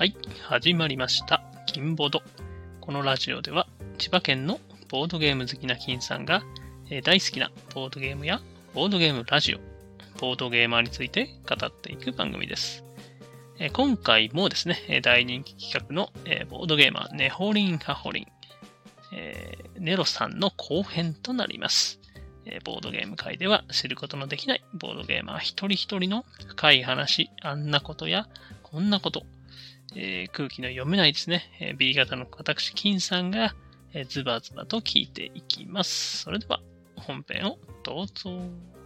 はい、始まりました。金ボド。このラジオでは、千葉県のボードゲーム好きな金さんが、えー大好きなボードゲームやボードゲームラジオ、ボードゲーマーについて語っていく番組です。えー今回もですね、大人気企画の、えーボードゲーマー、ネホリンハホリン、えネロさんの後編となります。えボードゲーム界では知ることのできないボードゲーマー一人一人の深い話、あんなことやこんなこと、えー空気の読めないですね、えー B 型の私、金さんが、えーズバズバと聞いていきます。それでは、本編をどうぞ。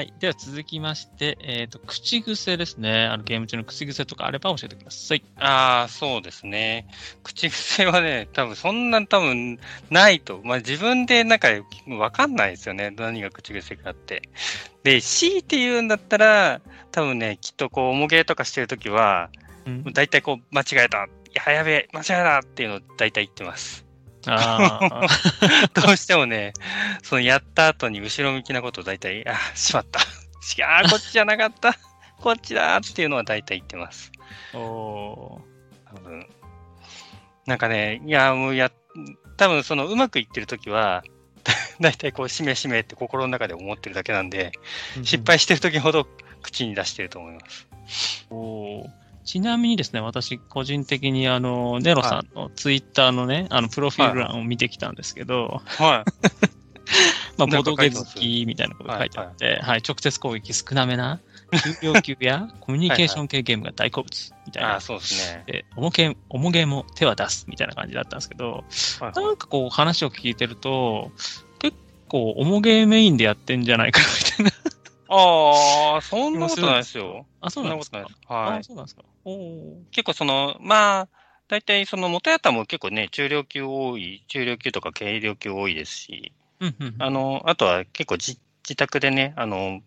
はい。では続きまして、えっ、と、口癖ですね。あの、ゲーム中の口癖とかあれば教えてください。ああ、そうですね。口癖はね、多分そんな多分ないと。まあ自分でなんかわかんないですよね。何が口癖かって。で、強いて言うんだったら、多分ね、きっとこう、重げとかしてるときは、うん。大体こう、間違えた。いや、やべえ、間違えたっていうのを大体言ってます。ああ、どうしてもね、そのやった後に後ろ向きなことを大体、あ、しまった。違う、こっちじゃなかった。こっちだっていうのは大体言ってます。おー多分。なんかね、いや、もうや、多分そのうまくいってるときは、だいたいこう、しめしめって心の中で思ってるだけなんで、失敗してるときほど口に出してると思います。おーちなみにですね、私、個人的に、あの、ネロさんのツイッターのね、あの、プロフィール欄を見てきたんですけど、は まあ、ボドゲ好きみたいなこと書いてあって、はい、直接攻撃少なめな、中量級や コミュニケーション系ゲームが大好物みたい。いなああ、。そうですね。で、重げ、重げも手は出すみたいな感じだったんですけど、はいなんかこう話を聞いてると、結構重げメインでやってんじゃないかなみたいな。ああ、そんなことないですよ。あ、そうなんですか？そんなことないです。はいあ、。そうなんですか。おー結構その、まあ、大体その元やったも結構ね、中量級多い、中量級とか軽量級多いですし、うんうんうん。あの、あとは結構じ自宅でね、あの、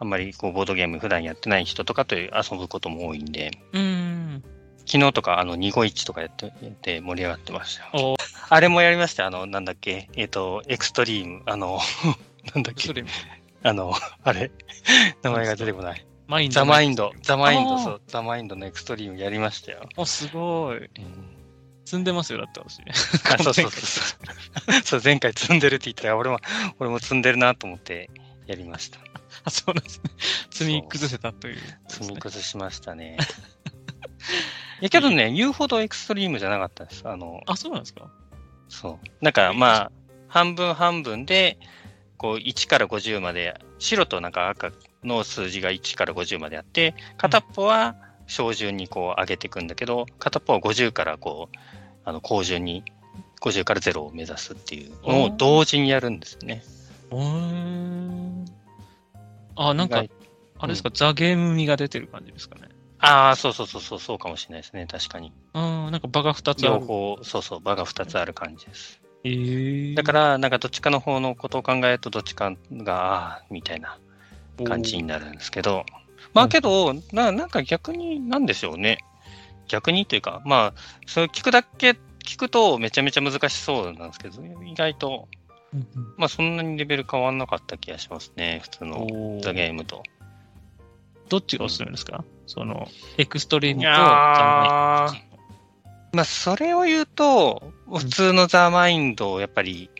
あんまりこうボードゲーム普段やってない人とかと遊ぶことも多いんで、うーん。昨日とかあの251とかやってやって盛り上がってましたあれもやりました。あの、なんだっけ、えっ、と、エクストリーム、あの、なんだっけ、あの、あれ、名前が出てこない。マインド。ザマインド、ザマインド、そう、ザマインドのエクストリームやりましたよ。お、すごい。うん積んでますよ、だって私。あそうそうそうそう。そう、前回積んでるって言ったら、俺も、俺も積んでるなと思ってやりました。あ、そうなんですね。積み崩せたという、積み崩しましたね。いやけどね、言うほどエクストリームじゃなかったです。あの、あ、そうなんですかそう。なんかまあ、半分半分で、こう、1から50まで、白となんか赤の数字が1から50まであって、片っぽは小順にこう上げていくんだけど、片っぽは50からこう、あの、高順に、50から0を目指すっていうのを同時にやるんですよね。うーん。あ、なんか意、あれですか、ザ・ゲーム味が出てる感じですかね？ああ、そうそうそうそう、そうかもしれないですね。確かに。うん、なんか場が2つある。両方、そうそう、場が2つある感じです。えー、だから、なんかどっちかの方のことを考えると、どっちかが、みたいな感じになるんですけど、まあけど、ななんか逆に、なんでしょうね。逆にっていうか、まあ、それ聞くだけ聞くとめちゃめちゃ難しそうなんですけど、意外と、うんうん。まあそんなにレベル変わんなかった気がしますね、普通のザ・ゲームと。どっちがおすすめですか？その、エクストリームとまあそれを言うと、普通のザ・マインドをやっぱり。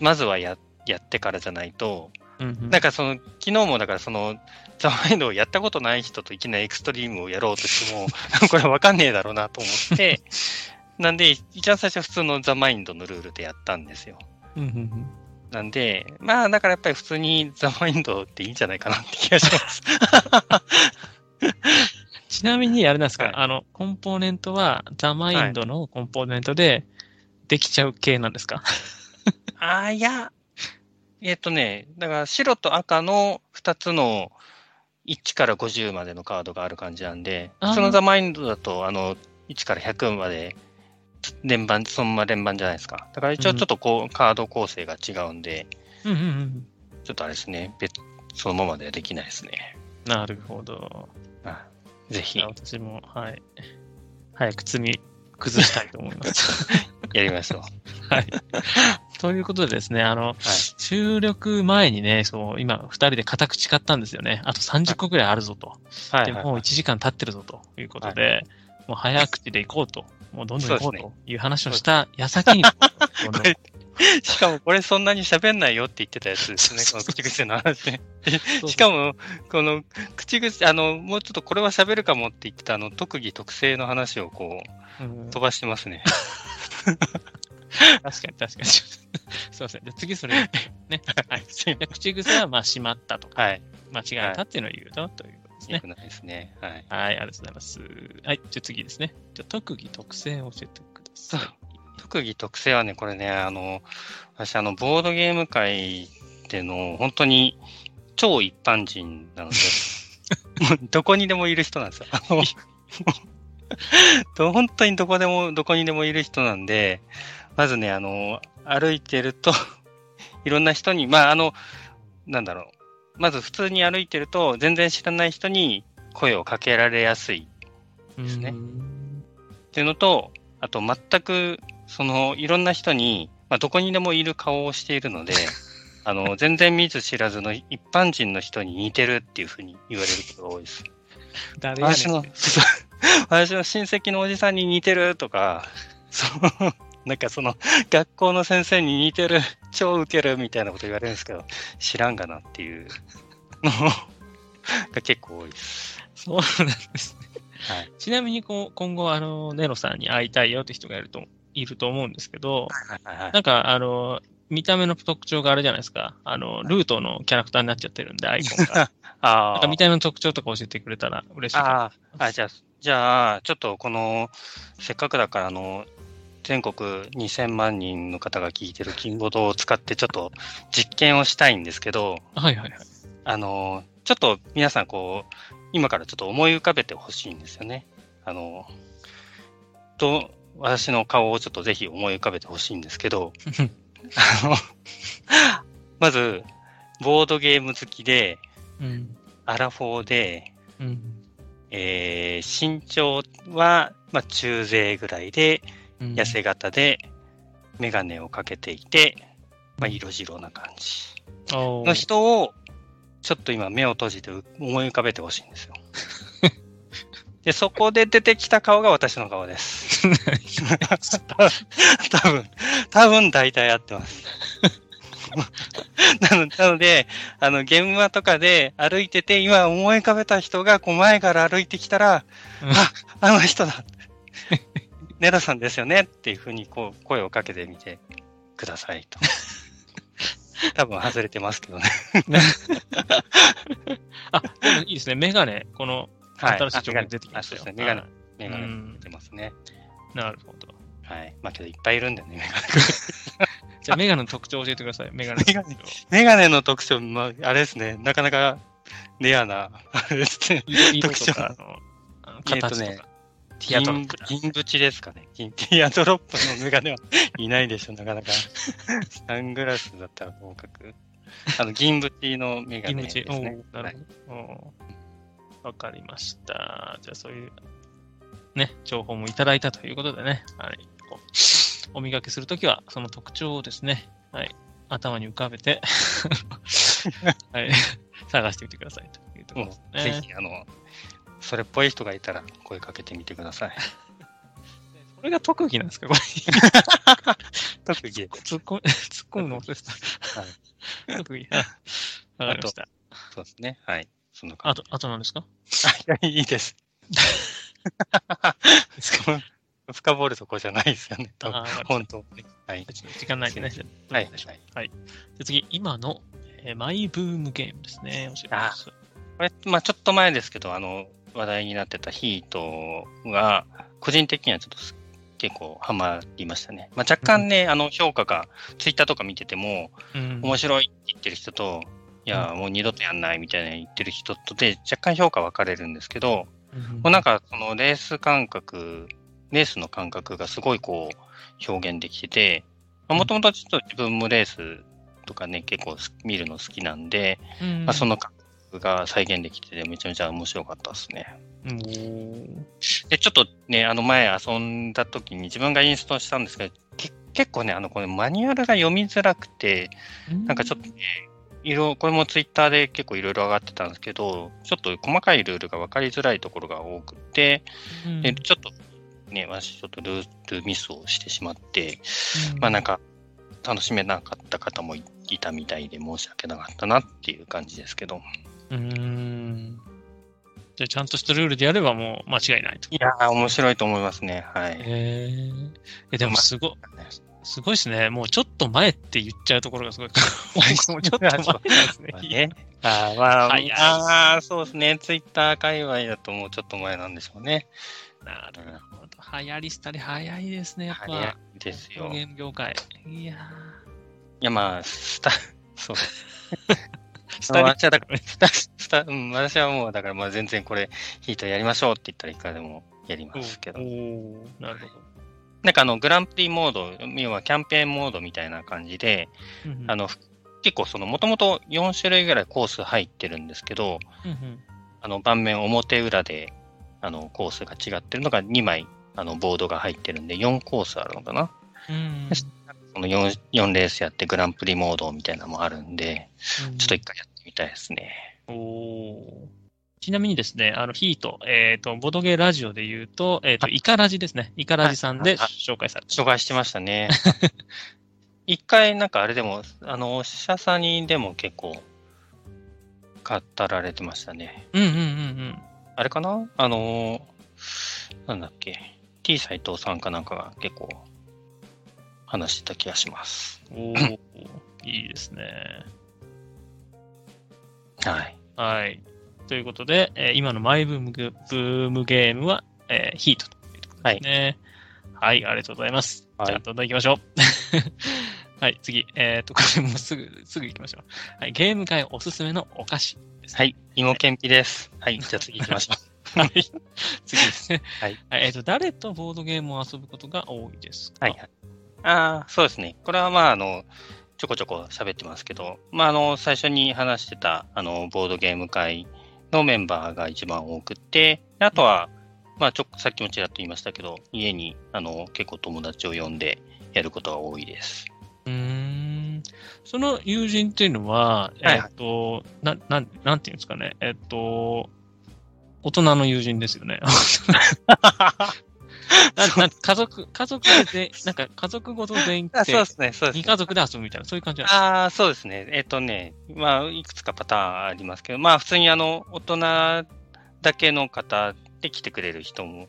まずはややってからじゃないと、なんかその、昨日もだからその、ザ・マインドをやったことない人といきなりエクストリームをやろうとしても、これわかんねえだろうなと思って、なんで、一番最初は普通のザ・マインドのルールでやったんですよ。うんうんうんなんで、まあだからやっぱり普通にザ・マインドっていいんじゃないかなって気がします。ちなみに、あれなんですか、はいあの、コンポーネントは、ザ・マインドのコンポーネントでできちゃう系なんですか？ああ、いや、えっ、とね、だから白と赤の2つの1から50までのカードがある感じなんで、あー普通のザ・マインドだと、あの、1から100まで連番、そのまま連番じゃないですか。だから一応ちょっとこう、カード構成が違うんで、うんうんうん。ちょっとあれですね、別そのままではできないですね。なるほど。あぜひ私も、はい。早く積み崩したいと思います。やりましょう。はい。そういうことでですね、あの、収録前にね、そう、今、二人で固く誓ったんですよね。あと30個ぐらいあるぞと。はい。で、もう1時間経ってるぞということで、もう早口で行こうと。もうどんどん行こうという話をした矢先に、しかもこれそんなに喋んないよって言ってたやつですね、この口癖の話。しかも、この口癖、あの、もうちょっとこれは喋るかもって言ってたあの、特技特性の話をこう、飛ばしてますね。確かに確かに。すいません。じゃ次それ、ね。はい。口癖は、まあ、しまったとか、はい。間違えたっていうのを言うと、ということですね。よくないですね。はい。はい、ありがとうございます。はい。じゃ次ですね。じゃ特技特性を教えてください。特技特性はね、これね、あの、私、あの、ボードゲーム界での、本当に超一般人なので、どこにでもいる人なんですよ。あの 本当にどこでも、どこにでもいる人なんで、まずね、あの、歩いてると いろんな人に、まあ、あの、なんだろう。まず普通に歩いてると、全然知らない人に声をかけられやすいですね。っていうのと、あと全くその、いろんな人に、まあ、どこにでもいる顔をしているので、あの、全然見ず知らずの一般人の人に似てるっていうふうに言われることが多いです。誰私の、私の親戚のおじさんに似てるとか、そう、なんかその、学校の先生に似てる、超ウケるみたいなこと言われるんですけど、知らんがなっていうのが結構多いです。そうなんですね。はい、ちなみにこう今後、あの、ネロさんに会いたいよって人がいるといると思うんですけど、なんか、あの、見た目の特徴があるじゃないですか。あの、ルートのキャラクターになっちゃってるんで、アイコンが。あなんか見た目の特徴とか教えてくれたら嬉しいああ、じゃあ、じゃあ、ちょっとこの、せっかくだから、あの、全国2000万人の方が聞いてるキンボドを使ってちょっと実験をしたいんですけど、はいはいはい。あの、ちょっと皆さんこう、今からちょっと思い浮かべてほしいんですよね。あの、ど、私の顔をちょっとぜひ思い浮かべてほしいんですけど、あの、まず、ボードゲーム好きで、うん、アラフォーで、うん、えー、身長は、まあ、中勢ぐらいで、痩せ型で、メガネをかけていて、まあ、色白な感じ。の人を、ちょっと今目を閉じて思い浮かべてほしいんですよ。で、そこで出てきた顔が私の顔です。多分、多分大体合ってます。なのなので、あの、現場とかで歩いてて、今思い浮かべた人がこう前から歩いてきたら、あ、あの人だ。ネラさんですよねっていうふうにこう声をかけてみてくださいと。多分外れてますけどねあ、でもいいですね。メガネ。この新しい情報出てきましたよ。そうですね。メガネ、メガネ出ますね。なるほど。はい。まあけどいっぱいいるんだよね、メガネ。じゃあメガネの特徴を教えてください。メガネの特徴。メガネの特徴、まあ、あれですね。なかなかレアな、あれですね。特徴。えっとね、ティアドロップ。銀縁ですかね。ティアドロップのメガネは いないでしょ、なかなか。サングラスだったら合格。あの、銀縁のメガネですね。銀縁。なるほど。わかりました。じゃあそういう、ね、情報もいただいたということでね、はい、こうお磨きするときは、その特徴をですね、はい、頭に浮かべて はい、探してみてくださいというところですね。ぜひ、あの、それっぽい人がいたら声かけてみてください。それが特技なんですかこれ？特技。突っ込突っ込むのです。はい。特技。わかりました。そうですね。はい。そんな感じ。あと、あと何ですか？いや、いいです。深掘るとこじゃないですよね。本当に。はい。時間ないでね。はい。はい。で次、今の、えー、マイブームゲームですね。教えてください。これ、まあちょっと前ですけど、あの、話題になってたヒートが、個人的にはちょっと結構ハマりましたね。まあ、若干ね、うん、あの評価が、ツイッターとか見てても、うん、面白いって言ってる人と、いや、もう二度とやんないみたいな言ってる人とで、若干評価分かれるんですけど、うん、もうなんかそのレース感覚、レースの感覚がすごいこう表現できてて、もともとちょっと自分もレースとかね、結構見るの好きなんで、うん、まあ、その感覚が再現できてて、めちゃめちゃ面白かったですね。で、ちょっとね、あの前遊んだ時に自分がインストしたんですけど、結結構ね、あの、これマニュアルが読みづらくて、なんかちょっとね、色、これもツイッターで結構いろいろ上がってたんですけど、ちょっと細かいルールが分かりづらいところが多くて、うん、でちょっとね、私ちょっとルールミスをしてしまって、うん、まあなんか楽しめなかった方もいたみたいで申し訳なかったなっていう感じですけど。うん。じゃあちゃんとしたルールでやればもう間違いないと。いやー、面白いと思いますね。はい。へえ。でもすご、すごいですね。もうちょっと前って言っちゃうところがすごい。もうちょっと前ですね。ねあまあ、あそうですね。ツイッター界隈だともうちょっと前なんでしょうね。なるほど。流行りしたり早いですね、やっぱ。早いですよ。ゲーム業界。いやいや、まあ、スタ、そう。スタ私はだから、スタ、スタ、うん、私はもう、だからまあ全然これ、ヒートやりましょうって言ったらいくらでもやりますけど。おなるほど。なんかあの、グランプリモード、要はキャンペーンモードみたいな感じで、うんうん、あの、結構その、もともと4種類ぐらいコース入ってるんですけど、うんうん、あの、盤面表裏で、あの、コースが違ってるのが2枚、あの、ボードが入ってるんで、4コースあるのかな？うん、その 4, 4レースやってグランプリモードみたいなのもあるんで、うん、ちょっと一回やってみたいですね。おちなみにですね、あの、ヒート、えっ、ー、と、ボドゲラジオで言うと、えっ、ー、と、イカラジですね。イカラジさんで紹介されて紹介してましたね。一回、なんかあれでも、あの、お医者さんにでも結構、語られてましたね。うんうんうんうん。あれかな？あのなんだっけ？T 斎藤さんかなんかが結構話してた気がします。おおいいですね。はい。はい。ということで、えー、今のマイブームブームゲームは、えー、ヒートということですね。はい、はい、ありがとうございます。はい、じゃあ、どんどん行きましょう。はい、次。えっ、ー、と、これもすぐ、すぐ行きましょう。はい、ゲーム界おすすめのお菓子です、ね。はい、芋けんぴです。はい、じゃあ次行きましょう。はい、次ですね。はい。えっ、ー、と、誰とボードゲームを遊ぶことが多いですか？はい、はい。ああ、そうですね。これはまあ、あの、ちょこちょこ喋ってますけど、まあ、あの、最初に話してた、あの、ボードゲーム会のメンバーが一番多くて、あとは、まあ、ちょさっきもちらっと言いましたけど、家にあの結構友達を呼んでやることが多いです。うん。その友人っていうのは、えっと、な、なん、なんていうんですかね、えっと、大人の友人ですよね。なな家族、家族で、なんか家族ごと全員って、そうですね、そうです、ね。二家族で遊ぶみたいな、そういう感じなんですかああ、そうですね。えっ、ー、とね、まあ、いくつかパターンありますけど、まあ、普通にあの、大人だけの方で来てくれる人も、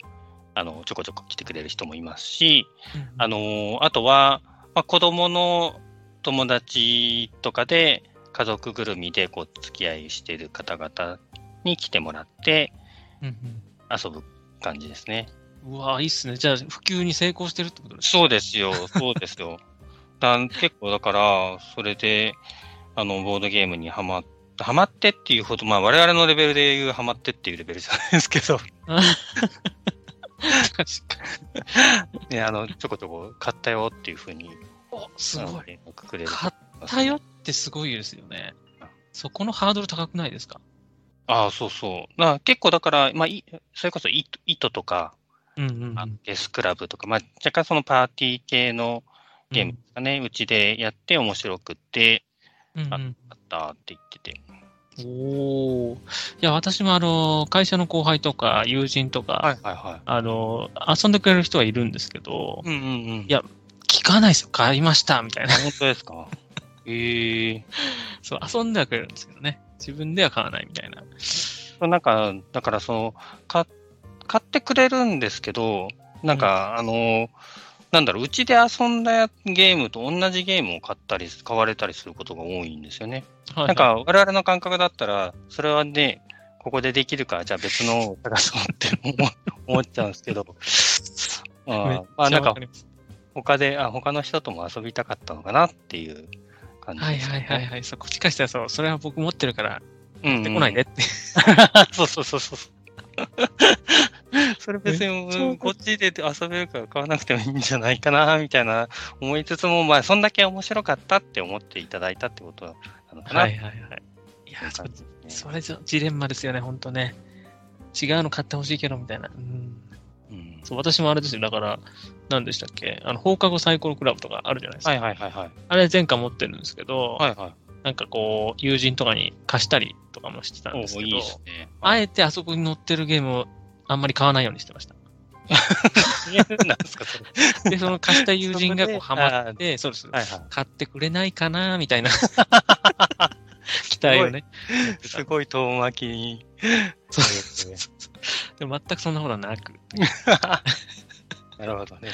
あの、ちょこちょこ来てくれる人もいますし、うん、あの、あとは、まあ、子供の友達とかで、家族ぐるみでこう付き合いしている方々に来てもらって遊ぶ感じですね。うわいいっすね。じゃあ、普及に成功してるってことですかそうですよ、そうですよ。だ結構だから、それで、あの、ボードゲームにはまっハマってっていうほど、まあ我々のレベルで言うハマってっていうレベルじゃないですけど。確かに。ね、あの、ちょこちょこ買ったよっていうふうに。お、すごい。くくれる。買ったよってすごいですよね。そこのハードル高くないですか？ああ、そうそう。まあ、結構だから、まあ、それこそ糸とか、うんうんうん、デスクラブとか、まあ、若干そのパーティー系のゲームですかね、うち、でやって面白くて、うんうん、あったって言ってて。おいや、私もあの、会社の後輩とか友人とか、はいはいはい、あの、遊んでくれる人はいるんですけど、うんうんうん、いや、聞かないですよ。買いました、みたいな。本当ですか？ええー、そう、遊んではくれるんですけどね。自分では買わないみたいな。なんか、だからその、買っ買ってくれるんですけど、なんか、うん、あの、なんだろう、うちで遊んだゲームと同じゲームを買ったり、買われたりすることが多いんですよね。はいはい、なんか、我々の感覚だったら、それはね、ここでできるか、じゃあ別のを探そうって思っちゃうんですけど、あまあなんか、他で、あ、他の人とも遊びたかったのかなっていう感じです、ね。はいはいはいはい。そこっちかしたらそう、それは僕持ってるから、買ってこないでって。そうそうそうそう。それ別に、こっちで遊べるから買わなくてもいいんじゃないかな、みたいな思いつつも、まあ、そんだけ面白かったって思っていただいたってことなのかな。はいはいはい。いや、それじゃジレンマですよね、本当ね。違うの買ってほしいけど、みたいな。うん。うん、そう私もあれですよ。だから、何でしたっけ？あの、放課後サイコロクラブとかあるじゃないですか。はいはいはいはい。あれ前回持ってるんですけど、はいはい。なんかこう、友人とかに貸したりとかもしてたんですけど、いいねあえてあそこに載ってるゲームをあんまり買わないようにしてました。なんですか、それ。で、その貸した友人がこうハマって、そうです、はいはい、買ってくれないかな、みたいな 期待をね。すごい遠巻きに。そうですね。でも全くそんなことはなく。なるほどね。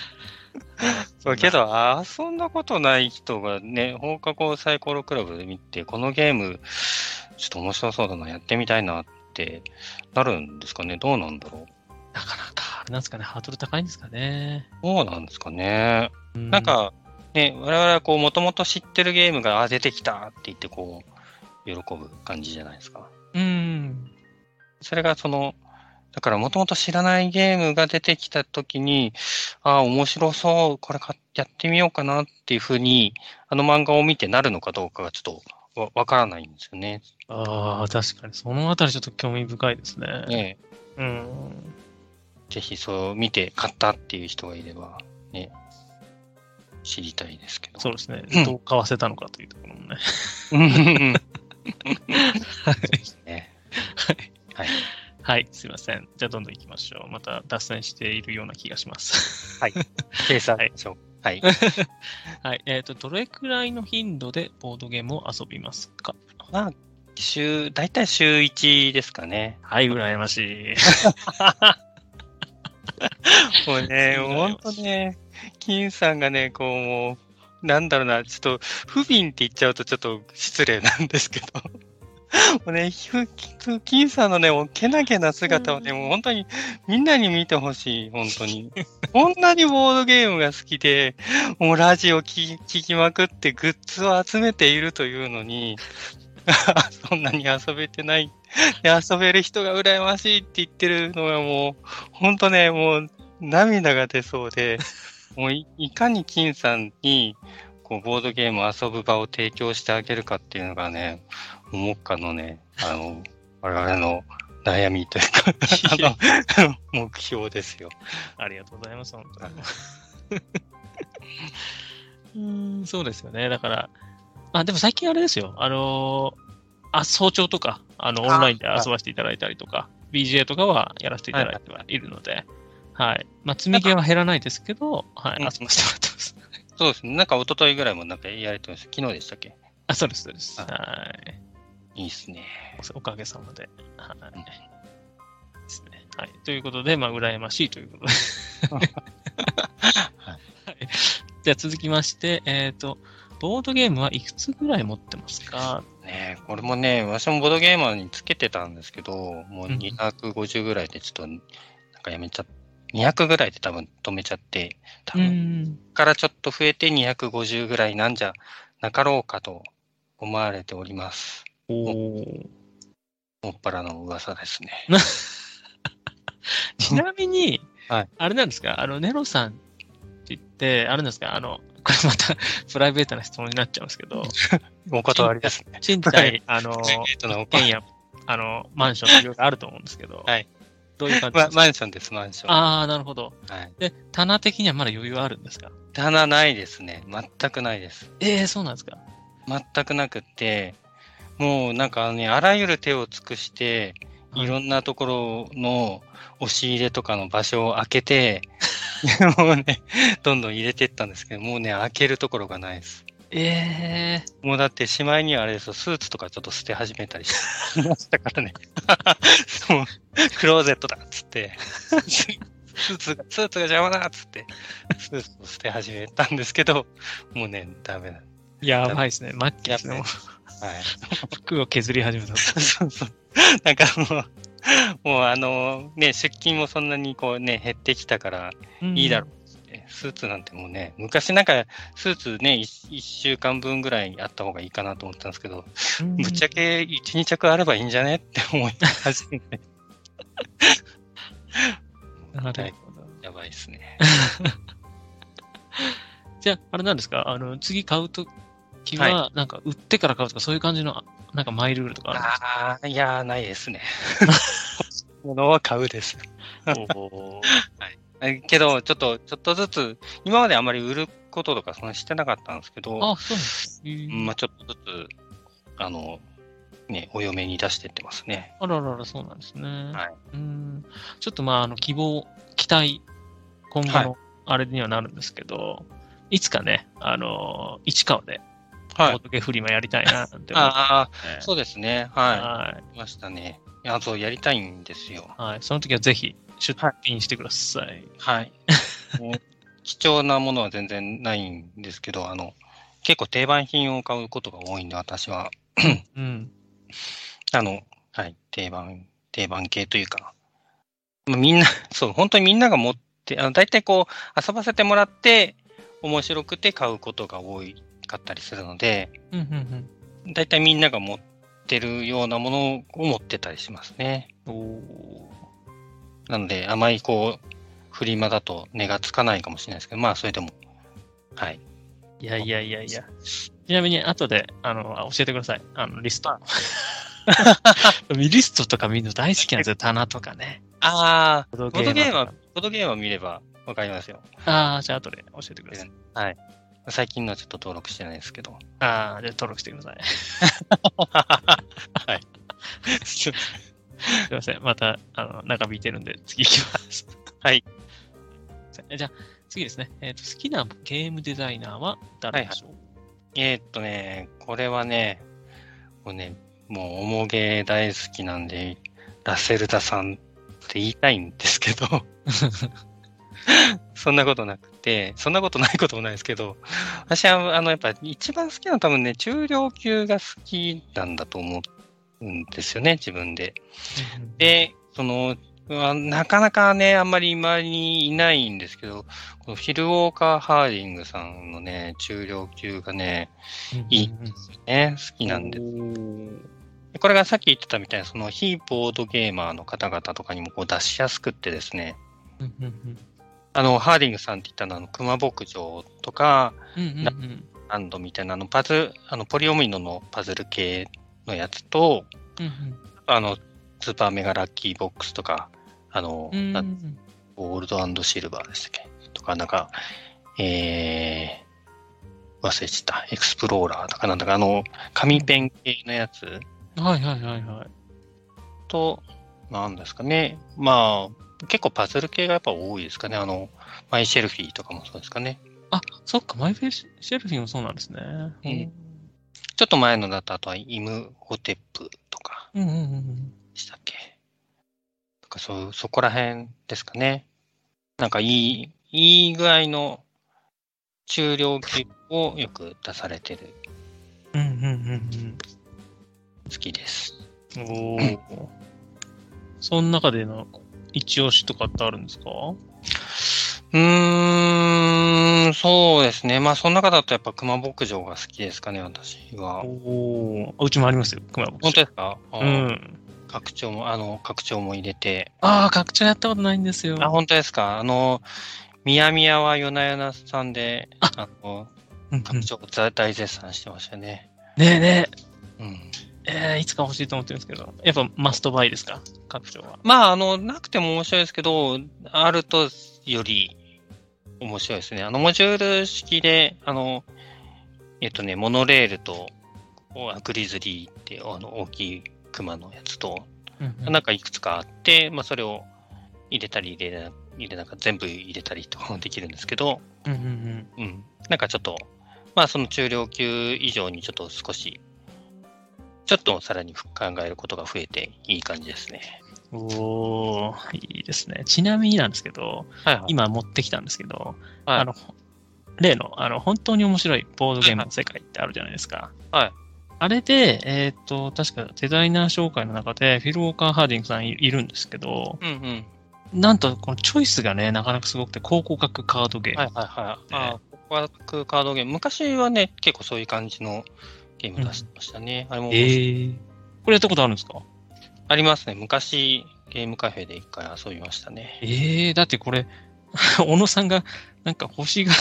そうけど、遊んだことない人がね、放課後サイコロクラブで見て、このゲーム、ちょっと面白そうだな、やってみたいなってなるんですかね？どうなんだろう？なかなか、あれなんですかね、ハードル高いんですかね。そうなんですかね。うん、なんか、ね、我々はこう、もともと知ってるゲームが、あ、出てきたって言って、こう、喜ぶ感じじゃないですか。うん。それがその、だからもともと知らないゲームが出てきたときに、ああ、面白そう、これやってみようかなっていうふうに、あの漫画を見てなるのかどうかがちょっとわわからないんですよね。ああ、確かに。そのあたりちょっと興味深いですね。ねうん。ぜひそう見て買ったっていう人がいれば、ね、知りたいですけど。そうですね。どう買わせたのかというところもね。はい。はい。はい、すいません。じゃあ、どんどん行きましょう。また脱線しているような気がします。はい。計算でしょう。はい。はい。えっ、ー、と、どれくらいの頻度でボードゲームを遊びますか？まあ、週、大体週1ですかね。はい、羨ましい。もうね、ほんとね、金さんがね、こう、もう、なんだろうな、ちょっと、不憫って言っちゃうとちょっと失礼なんですけど。もうね、金さんのね、けなげな姿をね、もう本当にみんなに見てほしい、本当に。こんなにボードゲームが好きで、もうラジオ聴きまくってグッズを集めているというのに、そんなに遊べてない。遊べる人が羨ましいって言ってるのがもう、本当ね、もう涙が出そうで、もういかに金さんに、こう、ボードゲーム遊ぶ場を提供してあげるかっていうのがね、目下のね、あの、我々の悩みというかあの、目標ですよ。ありがとうございます、本当に。うん、そうですよね。だから、あ、でも最近あれですよ。あのー、あ、早朝とか、あの、オンラインで遊ばせていただいたりとか、BGA とかはやらせていただいてはいるので、はい、はい。まあ、積み毛は減らないですけど、はい、遊ばせてもらってます。そうですね。なんか一昨日ぐらいもなんかやれてました。昨日でしたっけ？あ、そうです、そうです。はい。いいっすね。おかげさまで。はい。ですね。はい。ということで、まあ、羨ましいということで。はい。じゃあ続きまして、えっ、ー、と、ボードゲームはいくつぐらい持ってますか？ねこれもね、私もボードゲーマーにつけてたんですけど、もう250ぐらいでちょっと、なんかやめちゃっ200ぐらいで多分止めちゃって、多分、からちょっと増えて250ぐらいなんじゃなかろうかと思われております。おもっぱらの噂ですね。ちなみに、はい、あれなんですか、あの、ネロさんって言って、あるんですか、あの、これまた プライベートな質問になっちゃうんですけど、お断りですね。賃貸、あの、一軒家、あの、マンションいろいろあると思うんですけど、はい。どういう感じですか、ま、マンションです、マンション。ああ、なるほど。はい。で、棚的にはまだ余裕あるんですか？棚ないですね。全くないです。ええー、そうなんですか？全くなくって、もうなんかね、あらゆる手を尽くして、いろんなところの押し入れとかの場所を開けて、もうね、どんどん入れていったんですけど、もうね、開けるところがないです。ええー、もうだってしまいにはあれですよ、スーツとかちょっと捨て始めたりしましたからね。もう、クローゼットだっつって、スーツが、スーツが邪魔だっつって、スーツを捨て始めたんですけど、もうね、ダメだ。やばいですね。末期ですね。はい。服を削り始めた。そうそう。なんかもう、もうあの、ね、出勤もそんなにこうね、減ってきたからいいだろうスーツなんてもうね、昔なんかスーツね、1, 週間分ぐらいあった方がいいかなと思ったんですけど、ぶっちゃけ1、2着あればいいんじゃねって思い始めて。なるほど。やばいっすね。じゃあ、あれなんですか？あの、次買うときは、なんか売ってから買うとか、そういう感じの、なんかマイルールとかあるんですか？ああ、いやないですね。ものは買うです。おはい。けど、ちょっと、ちょっとずつ、今まであまり売ることとかそんなしてなかったんですけど、あ、そうです。まあちょっとずつ、あの、ね、お嫁に出してってますね。あららら、そうなんですね。はい。うん。ちょっとまあ、あの、希望、期待、今後のあれにはなるんですけど、い、つかね、あの、市川で、はいボードゲフリマやりたいな、なんて思って、ああ、ねそうですね。ははい。い。いましたね。いや、そう、やりたいんですよ。はい。その時はぜひ出品してください。はい。もう貴重なものは全然ないんですけど、あの、結構定番品を買うことが多いんで、私は。うん。あの、はい、定番、定番系というか、まあ、みんな、そう、本当にみんなが持って、あの、大体こう、遊ばせてもらって、面白くて買うことが多かったりするので、うん、うん、大体みんなが持ってるようなものを持ってたりしますね。なので、あまりこう、フリマだと値がつかないかもしれないですけど、まあ、それでも、はい。ーいやいやいやいや。ちなみに、後で、あの、あ教えてください。あの、リスト。リストとか見るの大好きなんですよ。棚とかね。ああ、ボードゲームは、ボードゲームを見ればわかりますよ。ああ、じゃあ後で教えてください。はい。最近のはちょっと登録してないですけど。ああ、じゃあ登録してください。はい。すいません。また、あの、長引いてるんで、次行きます。はい。じゃあ、次ですね。えっ、と、好きなゲームデザイナーは誰でしょう、えーっとね、これはね、もうね、もう、おもげ大好きなんで、ラセルダさんって言いたいんですけど、そんなことなくて、そんなことないこともないですけど、私は、あの、やっぱ一番好きなのは多分ね、中量級が好きなんだと思うんですよね、自分で。で、その、あなかなかね、あんまり周りにいないんですけど、このフィル・ウォーカー・ハーディングさんのね、中量級がね、いいんですよね。好きなんで。でこれがさっき言ってたみたいな、その非ボードゲーマーの方々とかにもこう出しやすくってですね、あの、ハーディングさんって言ったのは、あの、熊牧場とか、うんうんうんランドみたいな、あの、パズ、あの、ポリオミノのパズル系のやつと、うんあの、スーパーメガラッキーボックスとか、あの、うんうんなゴールドシルバーでしたっけ？とか、なんか、えー、忘れちゃった。エクスプローラーとかなんだか、あの、紙ペン系のやつはいはいはいはい。と、なんですかね。まあ、結構パズル系がやっぱ多いですかね。あの、マイシェルフィーとかもそうですかね。あ、そっか、マイフェイシェルフィンもそうなんですね。うんちょっと前のだと、あとはイムホテップとかうんうんうんうん。でしたっけ？とか、そう、そこら辺ですかね。なんかいい、いい具合の中量級をよく出されてる。うんうんうん好きです。うん。おお。その中での一押しとかってあるんですか？うーん、そうですね。まあ、その中だとやっぱ熊牧場が好きですかね、私は。おお。うちもありますよ、熊本。本当ですか？うあん。拡張も、あの、拡張も入れて。ああ、拡張やったことないんですよ。あ、本当ですか？あの、みやみやは夜な夜なさんで、あの、拡張大大絶賛してましたね。ねえねうん。え、えー、いつか欲しいと思ってるんですけど、やっぱマストバイですか？拡張は。まあ、あの、なくても面白いですけど、あるとより面白いですね。あの、モジュール式で、あの、えっとね、モノレールと、おグリズリーって、あの、大きいクマのやつと、うんなんかいくつかあって、まあ、それを入れたり入れな、入れなんか全部入れたりとかもできるんですけど、うんうんうん。なんかちょっと、まあ、その中量級以上にちょっと少し、ちょっとさらに考えることが増えていい感じですね。うん。おー、いいですね。ちなみになんですけど、はいはい。今持ってきたんですけど、はいあの、例の、あの、本当に面白いボードゲームの世界ってあるじゃないですか。はい。あれで、えーっと、確かデザイナー紹介の中で、フィル・ウォーカー・ハーディングさんいいるんですけど、うんうん。なんと、このチョイスがね、なかなかすごくて、高校格カードゲーム。はいはいはい。ああ、ここはカードゲーム。昔はね、結構そういう感じのゲーム出してましたね。あれも、えー、これやったことあるんですか？ありますね。昔、ゲームカフェで一回遊びましたね。えー、だってこれ、小野さんが、なんか星が、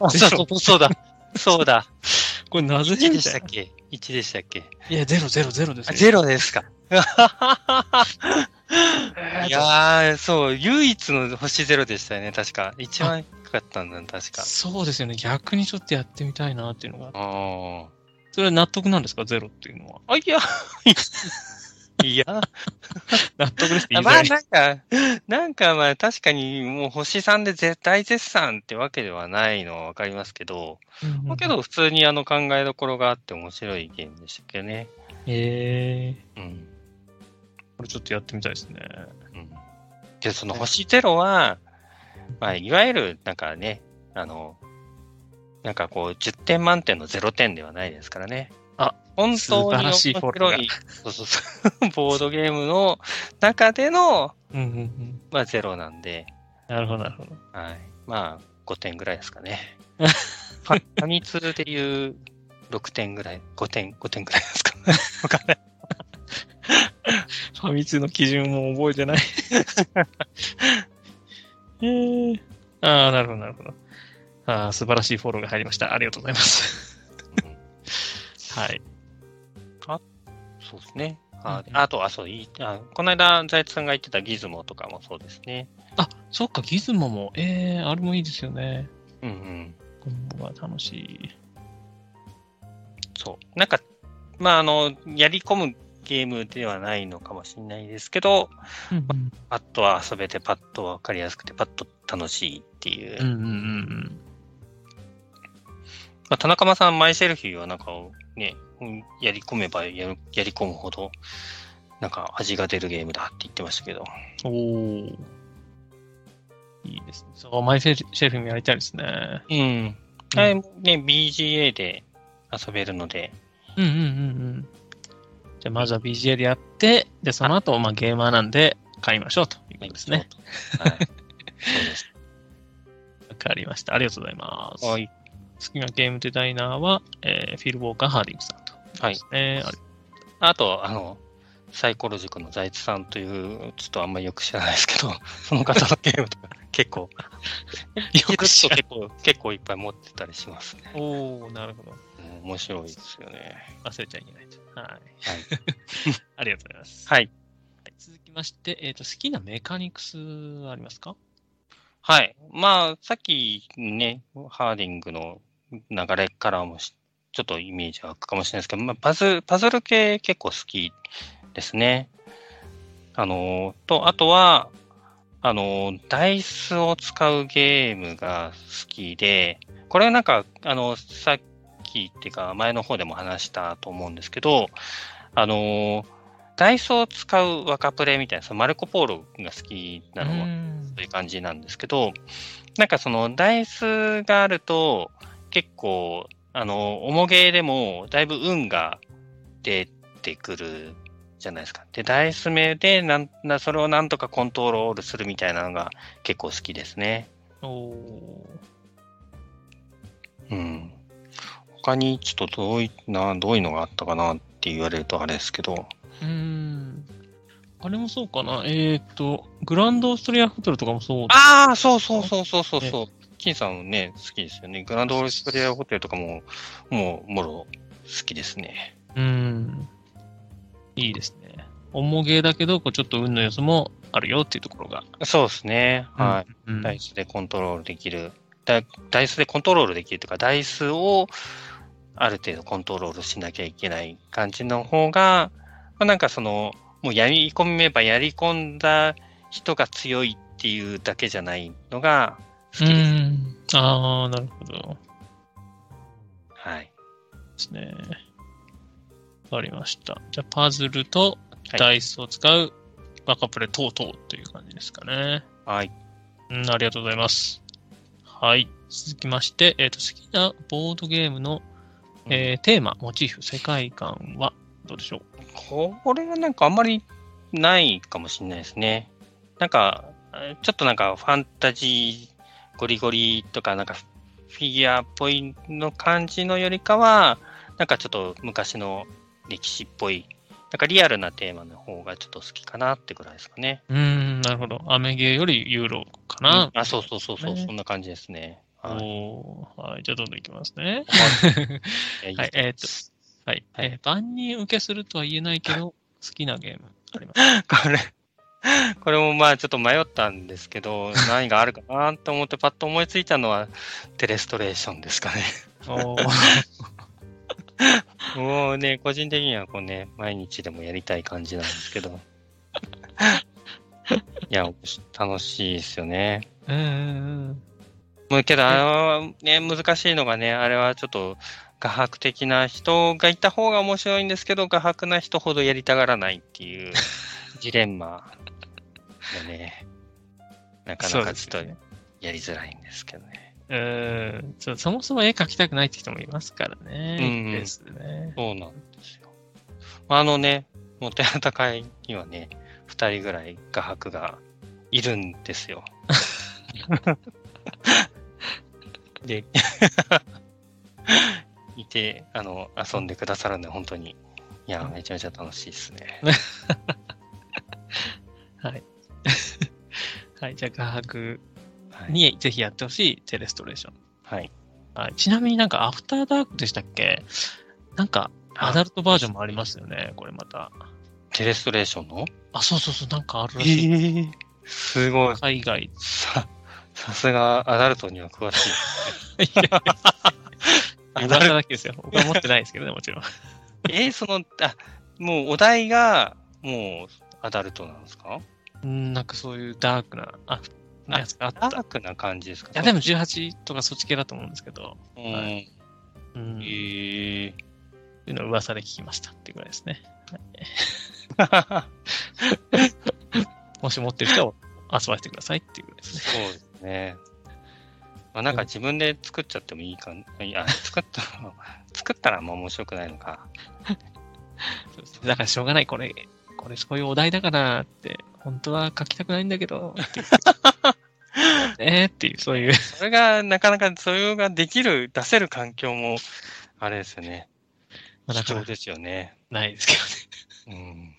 あそうそうそうだ。そうだ。これなぜ？1みでしたっけ ?1 でしたっけ？いや、ゼロゼロゼロですあ、よ。ゼロですか。いやー、そう、唯一の星ゼロでしたよね、確か。一番低かったんだ、確か。そうですよね。逆にちょっとやってみたいなっていうのが。あそれは納得なんですか？ゼロっていうのは。あ。あ、いや、いや、納得ですまあ。なんか、なんかまあ確かにもう星3で絶対絶賛ってわけではないのはわかりますけど、うんだけど普通にあの考えどころがあって面白いゲームでしたけどね。へえうん。これちょっとやってみたいですね。うん。で、その星ゼロは、まあいわゆるなんかね、あの、なんかこう10点満点の0点ではないですからね。あ、本当に面白い、そうそうそう、ボードゲームの中での、うんうんうん。まあゼロなんで、なるほど、なるほど。はい。まあ、5点ぐらいですかね。ファミ通でいう6点ぐらい、5点、5点ぐらいですか。わかんない。ファミ通の基準も覚えてない。へえああ、なるほど、なるほど。ああ、素晴らしいフォローが入りました。ありがとうございます。はい。そうですね。あうんあと、あ、そう、いいあこの間、財津さんが言ってたギズモとかもそうですね。あ、そっか、ギズモも、ええあれもいいですよね。うんうん。今後は楽しい。そう。なんか、まあ、あの、やり込むゲームではないのかもしれないですけど、うんうん。パッとは遊べて、パッとわかりやすくて、パッと楽しいっていう。うんうんうんまあ、田中間さん、マイセルフィーはなんかね、うんやり込めばやるやり込むほど、なんか味が出るゲームだって言ってましたけど。うん。おお。いいですね。そう、マイセルシェフもやりたいですね。うん。あれもね、BGA で遊べるので、うんうんうんうん。じゃあ、まずは BGA でやって、で、その後、まあ、ゲーマーなんで買いましょうということですね。はい。そうです。わかりました。ありがとうございます。はい。好きなゲームデザイナーは、えーフィル・ウォーカー・ハーディングさんと。はいですね。あと、あの、サイコロ塾の財津さんという、ちょっとあんまりよく知らないですけど、その方のゲームとか結構、よく知ら結構、結構いっぱい持ってたりしますね。おおなるほど。うん面白いですよね。忘れちゃいけないと。はい。はい。ありがとうございます。はい。はい続きまして、えっ、と、好きなメカニクスありますか？はい。まあ、さっきね、ハーディングの流れからもしちょっとイメージ湧くかもしれないですけど、まあ、パズパズル系結構好きですね。あの、と、あとは、あの、ダイスを使うゲームが好きで、これはなんか、あの、さっきっていうか前の方でも話したと思うんですけど、あの、ダイスを使う若プレみたいな、そのマルコ・ポーロが好きなのもんという感じなんですけど、なんかそのダイスがあると、結構、あの、重ゲーでもだいぶ運が出てくるじゃないですか。で、ダイス目でなんな、それをなんとかコントロールするみたいなのが結構好きですね。おおうん。他にちょっとどういな、どういうのがあったかなって言われるとあれですけど、ー。うーん。あれもそうかな。えっ、と、グランドオーストリアホテルとかもそう。ああ、そうそうそうそうそうそう。金さんね、好きですよね。グランドオーストリアホテルとかも、もう、もろ好きですね。うーん。いいですね。重ゲーだけど、こうちょっと運の要素もあるよっていうところが。そうですね。はい。うんダイスでコントロールできる。ダダイスでコントロールできるというか、ダイスをある程度コントロールしなきゃいけない感じの方が、まあ、なんかその、もうやり込めばやり込んだ人が強いっていうだけじゃないのが好うきです。ん。ああ、なるほど。はい。ですね。わかりました。じゃあ、パズルとはいダイスを使うバカプレ等々という感じですかね。はい。うん、ありがとうございます。はい。続きまして、えっ、と、好きなボードゲームの、えーテーマ、モチーフ、世界観はどうでしょう？これはなんかあんまりないかもしれないですね。なんか、えちょっとなんかファンタジーゴリゴリとか、なんかフィギュアっぽいの感じのよりかは、なんかちょっと昔の歴史っぽい、なんかリアルなテーマの方がちょっと好きかなってぐらいですかね。うーん、なるほど。アメゲーよりユーロかな。うんあ、そうそうそうそう、ねそんな感じですね。はい。おーはい。じゃあ、どんどんいきますね。いやはいえーとすはい。はいえー万人受けするとは言えないけど、好きなゲームあります。これ、これもまあちょっと迷ったんですけど、何があるかなと思ってパッと思いついたのはテレストレーションですかね。もうね、個人的にはこうね、毎日でもやりたい感じなんですけど。いや、楽しいですよね。うん。もうけど、あの、ね、難しいのがね、あれはちょっと、画伯的な人がいた方が面白いんですけど、画伯な人ほどやりたがらないっていうジレンマがね、なかなかちょっとやりづらいんですけどね。う、ね、んそもそも絵描きたくないって人もいますからね。うん、ですね。そうなんですよ。あのね、もてはた会にはね、二人ぐらい画伯がいるんですよ。で、いて、あの、遊んでくださるんで、本当に、いや、めちゃめちゃ楽しいですね。はい。はい、じゃあ、画伯にぜひやってほしいテレストレーション。はい。はい、ちなみになんか、アフターダークでしたっけ？なんか、アダルトバージョンもありますよね、これまた。テレストレーションの？あ、そうそうそう、なんかあるらしい。えー、すごい。海外。さ、さすがアダルトには詳しい、ね。アダルトだけですよ。僕は持ってないですけどね、もちろん。えー、その、あ、もうお題が、もうアダルトなんですか？うん、なんかそういうダークな、あ、やつがあった。ダークな感じですか？いや、でも18とかそっち系だと思うんですけど。うん。はい、うん。えー。いうの噂で聞きましたっていうぐらいですね。もし持ってる人は遊ばせてくださいっていうぐらいですね。そうですね。まあ、なんか自分で作っちゃってもいいか、いや、作ったら、作ったらあんま面白くないのか。だからしょうがない、これ、これそういうお題だからって、本当は書きたくないんだけど、ってえっていう、そういう。それが、なかなか、それができる、出せる環境も、あれですよね。まあ、貴重ですよね。ないですけどね。うん。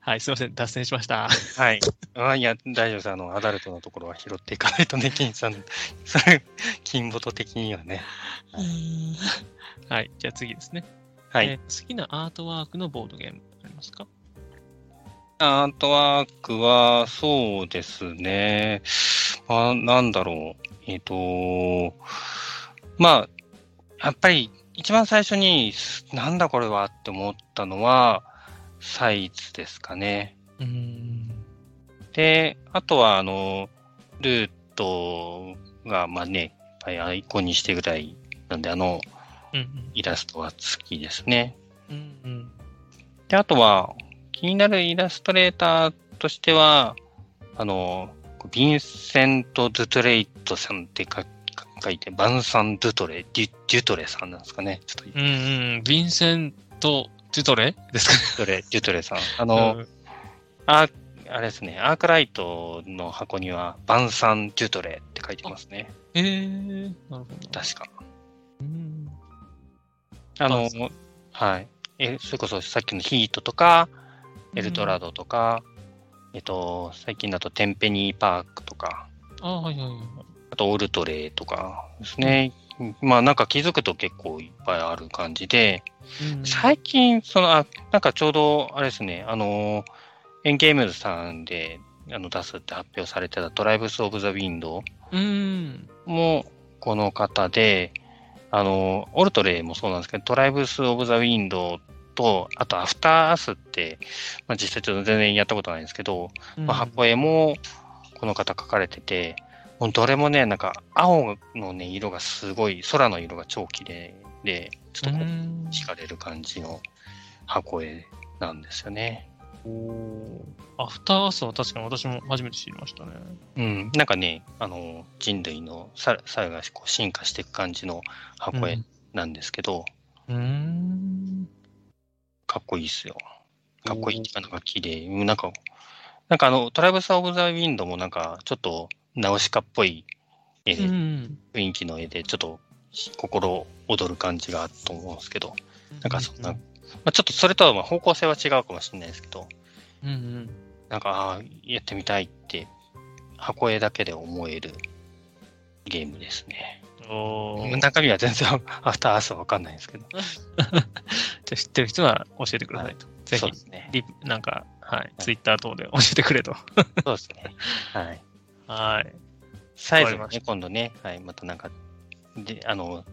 はい、すみません、脱線しました。はい。あいや、大丈夫です。あの、アダルトのところは拾っていかないとね、金さん。それ、金ボト的にはね。はい、じゃあ次ですね。はい、えー、好きなアートワークのボードゲームありますか？アートワークは、そうですね。まあ、なんだろう。えっ、ー、と、まあ、やっぱり一番最初に、なんだこれはって思ったのは、サイズですかね。で、あとは、あの、ルートが、まあね、アイコンにしてぐらいなんで、あの、イラストは好きですね。うんうん、で、あとは、気になるイラストレーターとしては、あの、ヴィンセント・ドゥトレイトさんって書書いて、バンサン・ドゥトレ、デュデュトレさんなんですかね。ちょっと。うんうん、ヴィンセント・デュトレですかね。デュトレ、デュトレさん。あの、うん、あ、あれですね、アークライトの箱には、バンサン・デュトレって書いてますね。へえー、なるほど。確か。うん。あの、はい。え、それこそさっきのヒートとか、エルドラドとか、うん、えっと、最近だとテンペニーパークとか、あはいはいはい。あとオルトレとかですね。まあなんか気づくと結構いっぱいある感じで、うん、最近、その、あ、なんかちょうど、あれですね、あの、エンゲームズさんであの出すって発表されてたトライブス・オブ・ザ・ウィンドウもこの方で、あの、オルトレもそうなんですけど、トライブス・オブ・ザ・ウィンドウと、あとアフター・アスって、まあ、実際ちょっと全然やったことないんですけど、うん、まあ、箱絵もこの方書かれてて、もうどれもね、なんか青のね、色がすごい、空の色が超綺麗で、ちょっとこう、惹かれる感じの箱絵なんですよね。おアフターアースは確かに私も初めて知りましたね。うん、なんかね、あの、人類のささがこう進化していく感じの箱絵なんですけど、うん、かっこいいっすよ。かっこいいっていうか、なんか綺麗。なんか、なんかあの、トライブス・オブ・ザ・ウィンドもなんか、ちょっと、ナウシカっぽい絵で、うん、雰囲気の絵で、ちょっと心躍る感じがあると思うんですけど、なんかそんな、まあ、ちょっとそれとはまあ方向性は違うかもしれないですけど、うんうん、なんか、ああ、やってみたいって、箱絵だけで思えるゲームですね。お中身は全然アフターアースはわかんないんですけど。じゃ知ってる人は教えてくださいと。ぜひ、そうですね、なんか、はい。ツイッター等で教えてくれと。そうですね。はい。はい。サイズもね、今度ね、はい、またなんか、で、あの、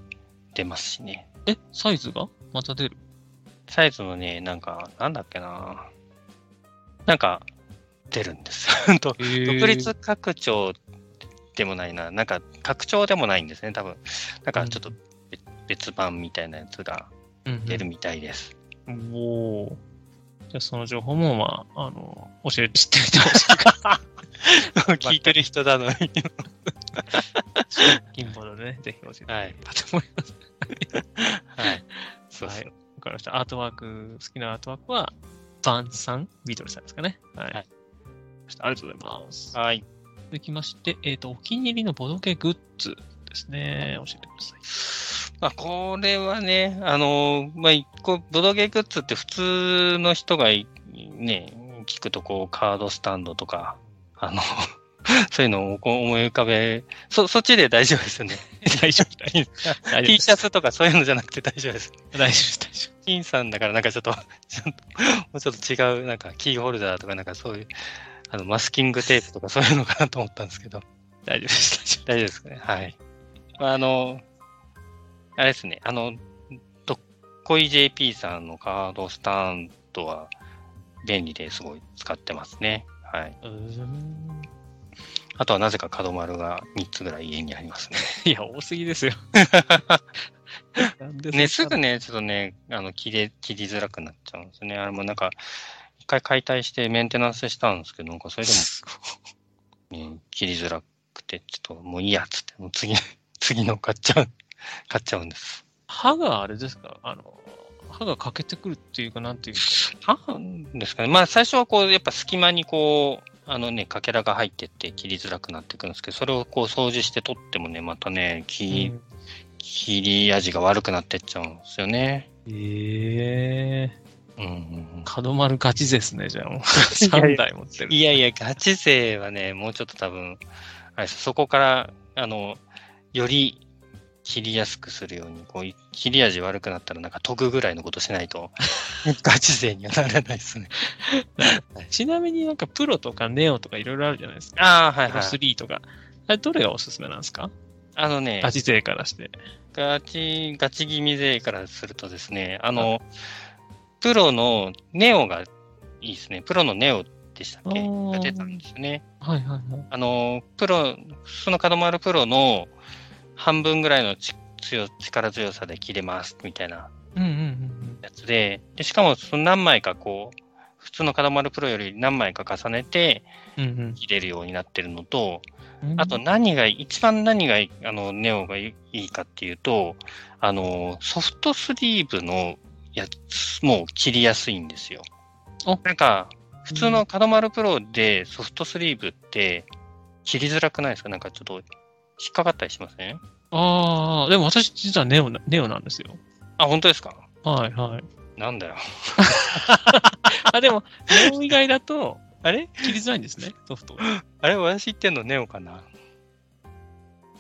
出ますしね。え、サイズが？また出る？サイズのね、なんか、なんだっけな。なんか、出るんです。独立拡張でもないな。なんか、拡張でもないんですね、多分。なんか、ちょっと別版みたいなやつが出るみたいです。うん、おお。じゃあ、その情報も、まあ、あの、教えて、知ってみてほしいか。聞いてる人だのに。金ボードでね、ぜひ教えてはい。と思います。はい。そうそう。わ、かりました。アートワーク、好きなアートワークは、バンさん、ビートルさんですかね。はい。はい、ありがとうございます。はい。できまして、えっ、ー、と、お気に入りのボドゲグッズですね。教えてください。まあ、これはね、あの、まあ、一個、ボドゲグッズって普通の人がね、聞くとこう、カードスタンドとか、あの、そういうのを思い浮かべ、そ、そっちで大丈夫ですよね。大丈夫、大丈夫。T シャツとかそういうのじゃなくて大丈夫です。大丈夫、大丈夫。金さんだからなんかちょっと、ちょっと、もうちょっと違う、なんかキーホルダーとかなんかそういう、あの、マスキングテープとかそういうのかなと思ったんですけど。大丈夫です、大丈夫。大丈夫ですかね。はい。まあ、あの、あれですね、あの、どっこい JP さんのカードスタンドは便利ですごい使ってますね。はい。あとはなぜか角丸が3つぐらい家にありますね。いや、多すぎですよ。ね、すぐね、ちょっとね、あの、切れ、切りづらくなっちゃうんですね。あれもなんか、一回解体してメンテナンスしたんですけど、なんかそれでも、ね、切りづらくて、ちょっともういいやっつって、もう次、次の買っちゃう、買っちゃうんです。歯があれですか？あの、歯が欠けてくるっていうか、なんていうか。歯ですかね。まあ、最初はこう、やっぱ隙間にこう、あのね、かけらが入ってって切りづらくなってくるんですけど、それをこう掃除して取ってもね、またね、切,、うん、切り味が悪くなってっちゃうんですよね。ええー。うんうん、角丸ガチ勢ですね、じゃあもう。3台持ってる。いやいや、ガチ勢はね、もうちょっと多分、あれそこから、あの、より切りやすくするように、こう、切り味悪くなったらなんか研ぐぐらいのことしないと、ガチ勢にはならないですね。ちなみになんかプロとかネオとかいろいろあるじゃないですか。ああ、はいはい。プロ3とか。あれ、どれがおすすめなんですか？あのね、ガチ勢からして。ガチ、ガチ気味勢からするとですね、あの、プロのネオがいいですね。プロのネオでしたっけ？が出たんですね。はいはいはい。あの、プロ、その角丸プロの半分ぐらいの強力強さで切れますみたいなやつで、でしかもその何枚かこう、普通の角丸プロより何枚か重ねて切れるようになってるのと、うんうん、あと何が、一番何があのネオがいいかっていうと、あの、ソフトスリーブのやつも切りやすいんですよ。なんか、普通の角丸プロでソフトスリーブって切りづらくないですか？なんかちょっと引っかかったりしません？ああ、でも私実はネオネオなんですよ。あ、本当ですか？はいはい。なんだよ。あ、でも、ネオ以外だと、あれ？切りづらいんですね、ソフト。あれ私言ってんのネオかな？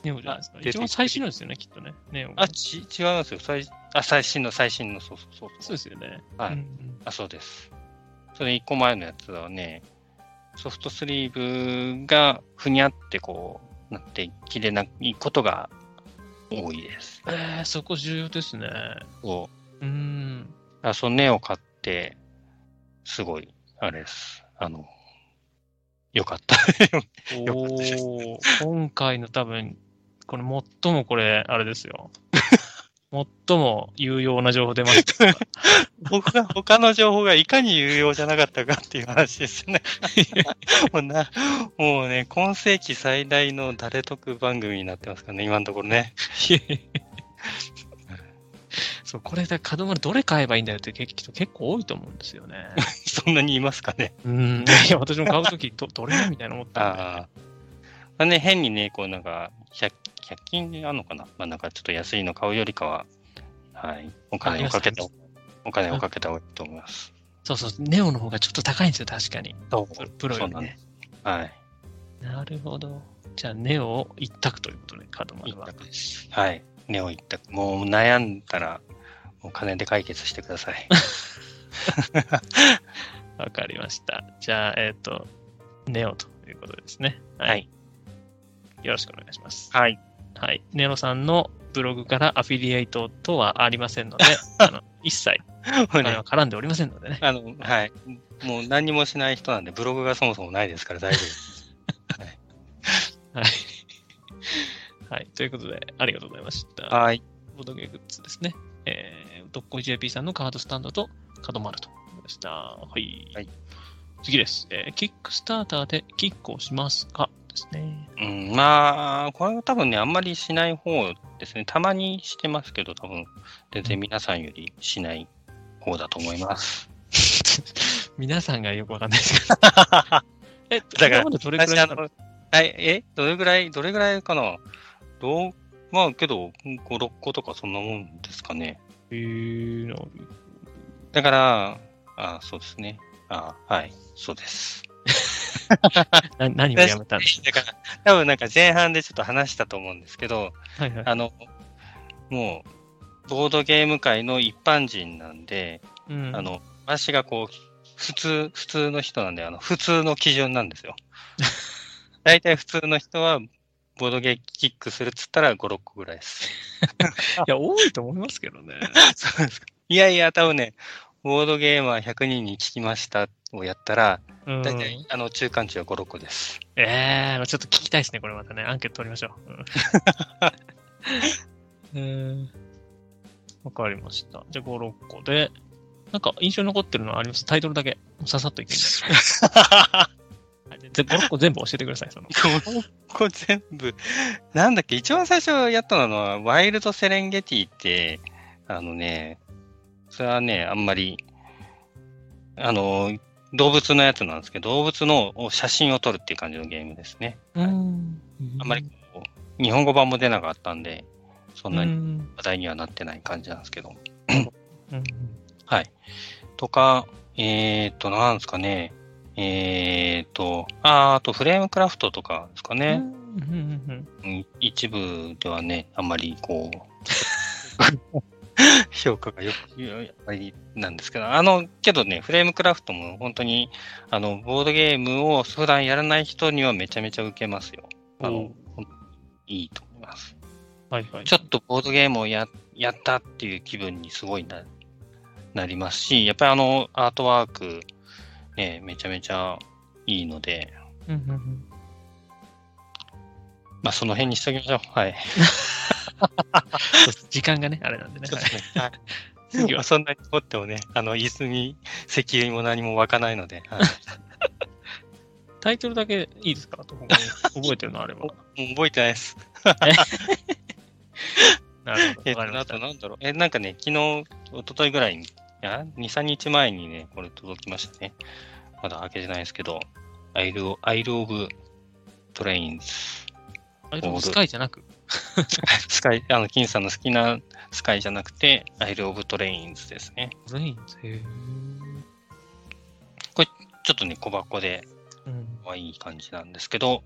ネオじゃないですか。一番最新のですよね、きっとね。ネオ。あ、ち、違いますよ。最あ、最新の、最新の、そうそうそう。そうですよね。はい。うんうん、あ、そうです。それ一個前のやつはね、ソフトスリーブがふにゃってこう、なって切れないことが多いです。えー、そこ重要ですね。そう。うん。あその根を買って、すごい、あれです。あの、よかった。おお、今回の多分、これ最もこれ、あれですよ。最も有用な情報出ました。他他の情報がいかに有用じゃなかったかっていう話ですね。もうなもうね、今世紀最大の誰得番組になってますからね、今のところね。そう、これで角丸どれ買えばいいんだよって結構多いと思うんですよね。そんなにいますかね。うん。いや、私も買うとき、ど、どれみたいな思ったんで。ああ。ね、変にね、こうなんか、100 100均であるのかな？まあなんかちょっと安いの買うよりかは、はい、お金をかけた、お金をかけた方がいいと思います。そうそう、ネオの方がちょっと高いんですよ、確かに。そう、プロよりね。はい。なるほど。じゃあ、ネオ一択ということで、カードマンは。はい。ネオ一択。もう悩んだら、お金で解決してください。わかりまました。じゃあ、えっ、ー、と、ネオということですね。はい。よろしくお願いします。はい。はい。ネオさんのブログからアフィリエイトとはありませんので、あの一切、お金は絡んでおりませんのでね。あの、はい。もう何もしない人なんで、ブログがそもそもないですから 大丈夫です。はい。はい。はい。ということで、ありがとうございました。はい。ボドゲグッズですね。えー、どっこい JP さんのカードスタンドと角丸とでした。はい。はい、次です。えー、キックスターターでキックをしますか？ですね。うん、まあ、これは多分ね、あんまりしない方ですね。たまにしてますけど、多分、全然皆さんよりしない方だと思います。皆さんがよくわかんないですけど。え、だから、どれぐらいはい、え、どれぐらい、どれぐらいかな？どう、まあ、けど、5、6個とかそんなもんですかね。へえー、なるだから、あそうですね。あはい、そうです。な何をやめたんですかだから、多分なんか前半でちょっと話したと思うんですけど、はいはい、あの、もう、ボードゲーム界の一般人なんで、うん、あの、私がこう、普通、普通の人なんで、あの、普通の基準なんですよ。大体普通の人は、ボードゲーキックするっつったら5、6個ぐらいです。いや、多いと思いますけどね。そうですか。いやいや、多分ね、ボードゲーマー100人に聞きましたをやったら、大体、あの、中間値は5、6個です。ええー、ちょっと聞きたいですね、これまたね。アンケート取りましょう。うん。わかりました。じゃあ5、6個で、なんか印象に残ってるのはあります？タイトルだけ、ささっと いけるんです。5、6個全部教えてください、その。5、6個全部。なんだっけ、一番最初やったのは、ワイルドセレンゲティって、あのね、それはね、あんまり、あの、動物のやつなんですけど、動物の写真を撮るっていう感じのゲームですね。うん、あんまりこう、日本語版も出なかったんで、そんなに話題にはなってない感じなんですけど。はい。とか、えー、っと、なんですかね。えー、っと、ああとフレームクラフトとかですかね。一部ではね、あんまりこう、評価がよく、やっぱりなんですけど、あの、けどね、フレームクラフトも本当に、あの、ボードゲームを普段やらない人にはめちゃめちゃ受けますよ。あの、いいと思います。はいはい。ちょっとボードゲームをややったっていう気分にすごいななりますし、やっぱりあの、アートワーク、ね、めちゃめちゃいいので、まあ、その辺にしときましょう。はい。時間がね、あれなんでね。はい。次はそんなに持ってもね、あの、椅子に石油も何も湧かないので。はい、タイトルだけいいですか？覚えてるのあれば。覚えてないです。なるほど。えあとなんだろう。え、なんかね、昨日、一昨日ぐらいに、いや、2、3日前にね、これ届きましたね。まだ開けてないですけど、アイル・アイル・オブ・トレインズ。アイル・オブ・スカイじゃなく スカイ、あの、金さんの好きなスカイじゃなくて、アイル・オブ・トレインズですね。トレインズ？へこれ、ちょっとね、小箱で、可愛い感じなんですけど、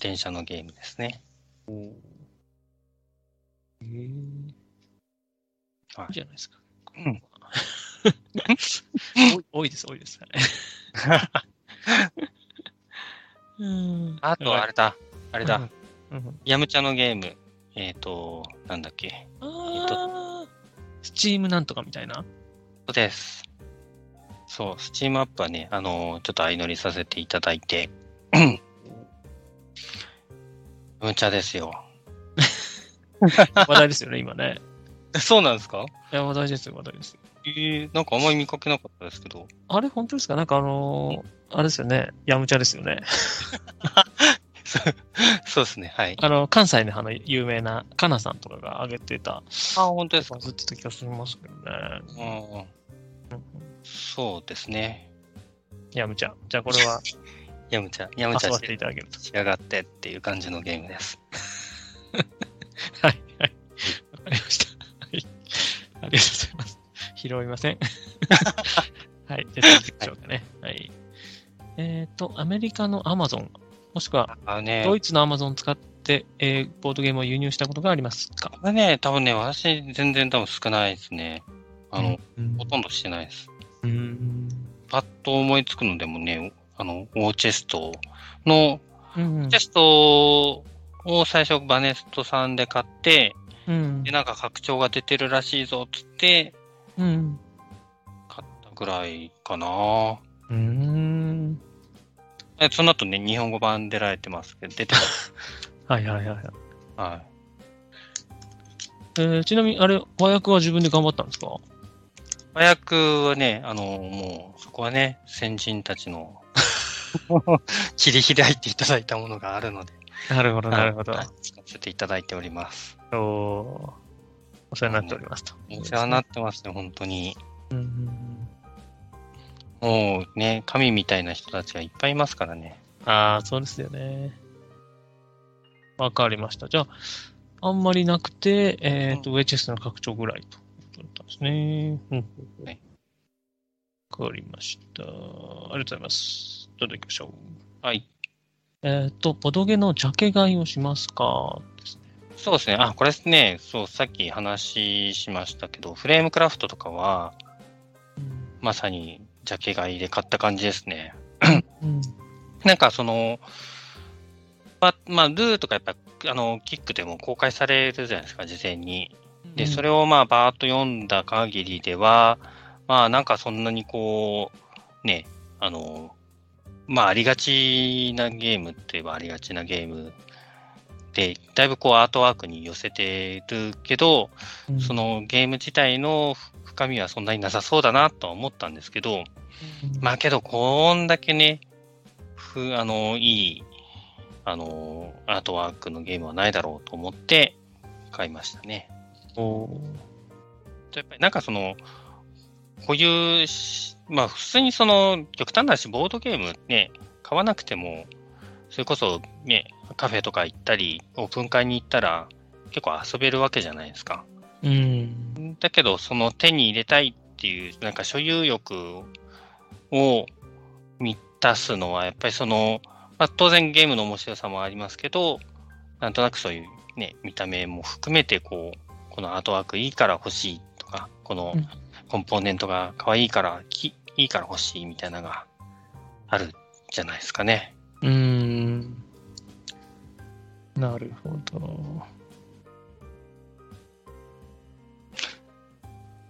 電車のゲームですね。おへえ。いいじゃないですか。うん。多いです、多いです。あ と、あれだ、あれだ。ヤムチャのゲーム、えっ、ー、と、なんだっけ。えー、と、スチームなんとかみたいな？そうです。そう、スチームアップはね、あのー、ちょっと相乗りさせていただいて、ヤムチャですよ。話題ですよね、今ね。そうなんですか？いや、話題ですよ、話題ですよ。えー、なんかあんまり見かけなかったですけど。あれ、本当ですか？なんかあのー、あれですよね。ヤムチャですよね。そうですね、はい。あの、関西のあの有名なカナさんとかが上げてた。あ、本当ですか？ずっと気がしますけどね。うん。そうですね。ヤムチャ。じゃあこれは。ヤムチャ、ヤムチャしていただけると。仕上がってっていう感じのゲームです。はい、はい。わかりました。はい。ありがとうございます。拾いません。はい。じゃあ次行きましょうかね。はい。えっ、ー、と、アメリカのアマゾンもしくは、ね、ドイツのアマゾン使って、えー、ボードゲームを輸入したことがありますか？これね、多分ね、私全然多分少ないですね。あの、うん、ほとんどしてないです。うん。パッと思いつくのでもね、あの、オーチェストの、チェストを最初バネストさんで買って、うんで、なんか拡張が出てるらしいぞっつって、うん。買ったぐらいかな。うん。えその後ね、日本語版出られてますけど、出てます。はいはいはいはい。はい。えーちなみに、あれ、和訳は自分で頑張ったんですか？和訳はね、あの、もう、そこはね、先人たちの 切り開いていただいたものがあるので、なるほど、なるほど。はい使わせていただいております。おーお世話になっておりますと。お世話になってますね、本当に。うんうんもうね、神みたいな人たちがいっぱいいますからね。うんああ、そうですよね。わかりました。じゃあ、あんまりなくて、えっ、と、ウェチェストの拡張ぐらいということだったんですね。うん。はいわかりました。ありがとうございます。どんどん行きましょう。はい。えっ、と、ボドゲのジャケ買いをしますか？ですね。そうですね。あ、これですね、そう、さっき話しましたけど、フレームクラフトとかは、まさにジャケ買いで買った感じですね。うん。なんかその、ま、まあ、ルーとかやっぱ、あの、キックでも公開されるじゃないですか、事前に。で、それをまあ、バーッと読んだ限りでは、まあ、なんかそんなにこう、ね、あの、まあ、ありがちなゲームって言えばありがちなゲームで、だいぶこうアートワークに寄せてるけど、うん。そ、のゲーム自体の深みはそんなになさそうだなとは思ったんですけど、まあけど、こんだけね、ふ、あの、いい、あの、アートワークのゲームはないだろうと思って買いましたね。おー。やっぱりなんかその、こういうし、まあ普通にその、極端な話、ボードゲームね、買わなくても、それこそね、カフェとか行ったり、オープン会に行ったら、結構遊べるわけじゃないですか。うん。だけど、その手に入れたいっていう、なんか所有欲を満たすのは、やっぱりその、まあ、当然ゲームの面白さもありますけど、なんとなくそういうね、見た目も含めて、こう、このアートワークいいから欲しいとか、このうんコンポーネントが可愛いから、きいいから欲しいみたいなのがあるんじゃないですかね。うーん。なるほど。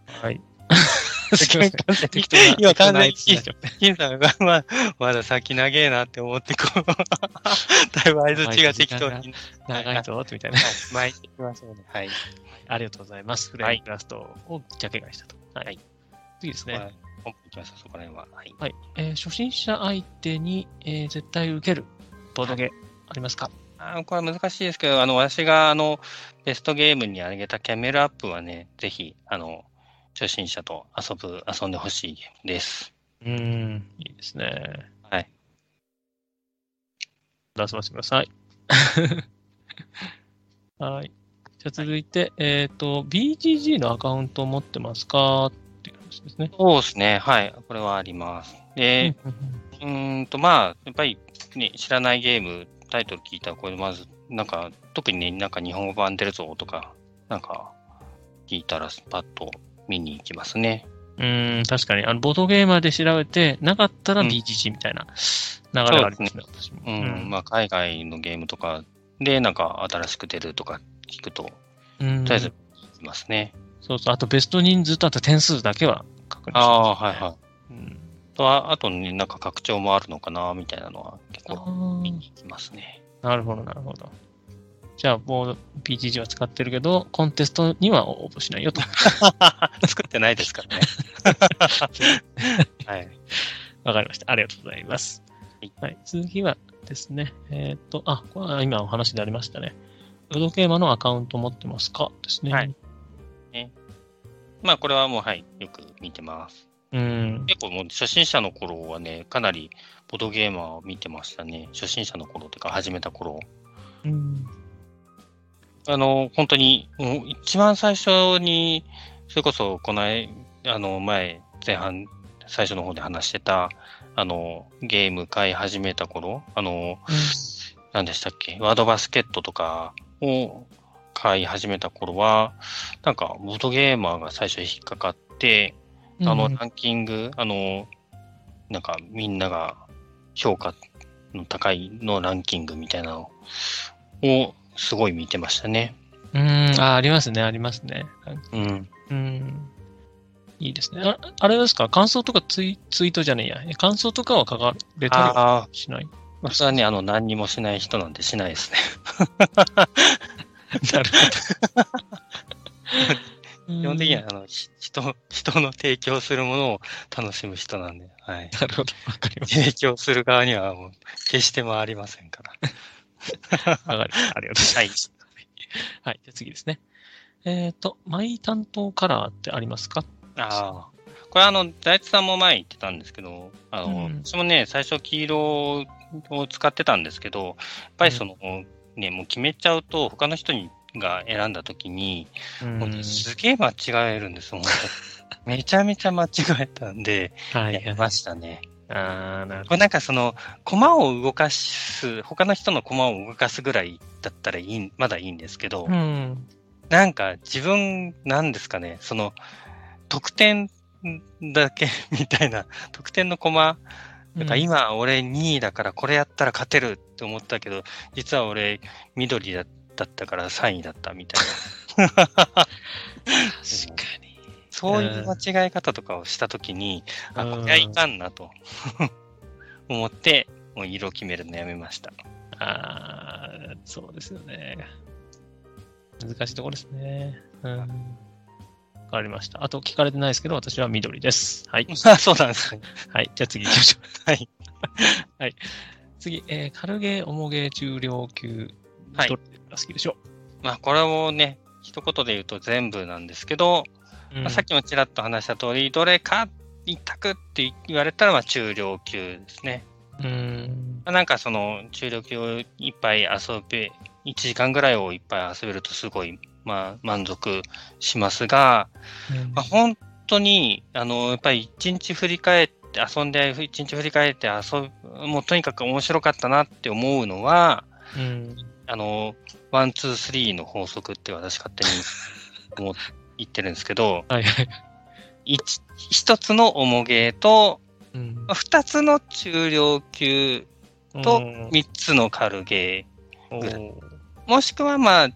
はい。適当な今完全に金さんが、まあ、まだ先長えなって思って、こう、だいぶ相づちが適当に。長いぞ、みたいな。巻いていきましょうね。はい。ありがとうございます。フレームクラストをジャケ買いしたと。はい。はい次ですね。はい。本部いきましょう、そこら辺は。はい。はい。えー初心者相手に、えー絶対受けるボードゲありますか？あーこれは難しいですけど、あの、私が、あの、ベストゲームに挙げたキャメルアップはね、ぜひ、あの、初心者と遊ぶ、遊んでほしいゲームです。うーん、いいですね。はい。出させてください。はい。じゃあ続いて、えっ、と、BGG のアカウントを持ってますか？話ですね。そうですね。はい。これはあります。で、うんうーんと、まあ、やっぱりね、知らないゲーム、タイトル聞いたら、これまず、なんか、特にね、なんか日本語版出るぞとか、なんか、聞いたら、パッと見に行きますね。うーん、確かに、あの、ボードゲーマーで調べて、なかったらうん BGG みたいな流れがありますね。うん、まあ、海外のゲームとかで、なんか、新しく出るとか聞くと、うんとりあえず、いますね。そうそう、あとベスト人数とあと点数だけは確認してああ、ますねはいはい。うんとああとね、なんか拡張もあるのかな、みたいなのは結あ構見ーに行きますね。なるほど、なるほど。じゃあ、もう PGG は使ってるけど、コンテストには応募しないよと。作ってないですからね。はい。わかりました。ありがとうございます。はいはい、次はですね、えっ、と、あ、これは今お話でありましたね。ボードゲーマーのアカウント持ってますか？ですね。はい。まあ、これはもう、はい、よく見てます。うん。結構もう初心者の頃はね、かなりボードゲーマーを見てましたね。初心者の頃とか始めた頃。うん。あの、本当に、もう一番最初に、それこそこの間、あの、前、前半、最初の方で話してた、あの、ゲーム買い始めた頃、あの、何でしたっけ、ワードバスケットとかを買い始めた頃は、なんか、ボードゲーマーが最初引っかかって、あの、うんランキング、あの、なんかみんなが評価の高いのランキングみたいなのをすごい見てましたね。うん、あ、ありますね、ありますね。うん。うん。いいですね。ああれですか？感想とかツイツイートじゃねえや。感想とかは書かれたりしない？私はね、あの、何にもしない人なんでしないですね。なるほど。基本的にはあの人人の提供するものを楽しむ人なんで、はい。なるほど。わかります。提供する側にはもう決して回りませんから。わかりま。ありがとうございます。はい。じゃあ次ですね。えっ、ー、と、マイ担当カラーってありますか？ああ。これあの、財津さんも前言ってたんですけど、あの、うん、私もね、最初黄色を使ってたんですけど、やっぱりその、うん、ね、もう決めちゃうと、他の人にが選んだときに、もうね、すげえ間違えるんです、本当 めちゃめちゃ間違えたんで、はい、やりましたね。あなるほど。これなんかその、駒を動かす、他の人の駒を動かすぐらいだったらいい、まだいいんですけど、うん、なんか自分、なんですかね、その、得点だけみたいな、得点の駒、なんか今俺2位だからこれやったら勝てるって思ったけど、実は俺緑だだったから3位だったみたいな。確かに。そういう間違い方とかをしたときに、あ、これはいかんなと 思って、もう色決めるのやめました。ああ、そうですよね。難しいところですね。うん。わかりました。あと聞かれてないですけど、私は緑です。はい。あ、そうなんですね。はい。じゃあ次行きましょう。はい。はい。次、えー、軽ゲー、重ゲー、重量級、はい。が好きでしょう？まあ、これをね、一言で言うと全部なんですけど、うん、まあ、さっきもちらっと話した通り、どれか一択って言われたら、まあ、中量級ですね。うん。なんかその、中量級をいっぱい遊べ、1時間ぐらいをいっぱい遊べるとすごい、まあ、満足しますが、うん、まあ、本当に、あの、やっぱり一日振り返って、遊んで一日振り返って遊ぶ、もうとにかく面白かったなって思うのは、うん、あの、ワン、ツー、スリーの法則って私勝手に思言ってるんですけど、はいはい。一一つの重ゲーと、うん、二つの中量級と三つの軽ゲーぐらい。もしくはまあ、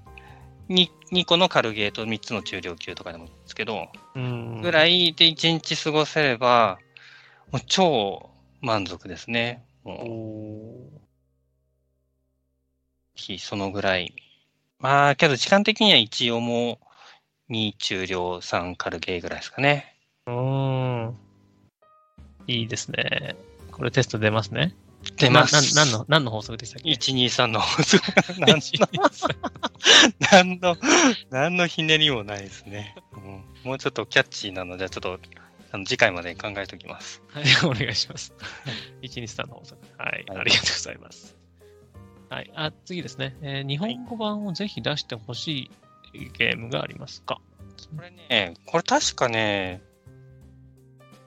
二2個の軽ゲーと三つの中量級とかでもいいんですけど、ぐらいで一日過ごせれば、もう超満足ですね。もう日、そのぐらい。まあ、けど時間的には一応もう、2中量、3軽ゲーぐらいですかね。うん。いいですね。これテスト出ますね。出ます。な、何の、何の法則でしたっけ ?1、2、3の法則。何の、何のひねりもないですね、うん。もうちょっとキャッチーなので、ちょっと、あの次回まで考えておきます。はい、お願いします。1、2、3の法則。はい、はい、ありがとうございます。はい。あ、次ですね。えー、日本語版をぜひ出してほしいゲームがありますか、これね、これ確かね、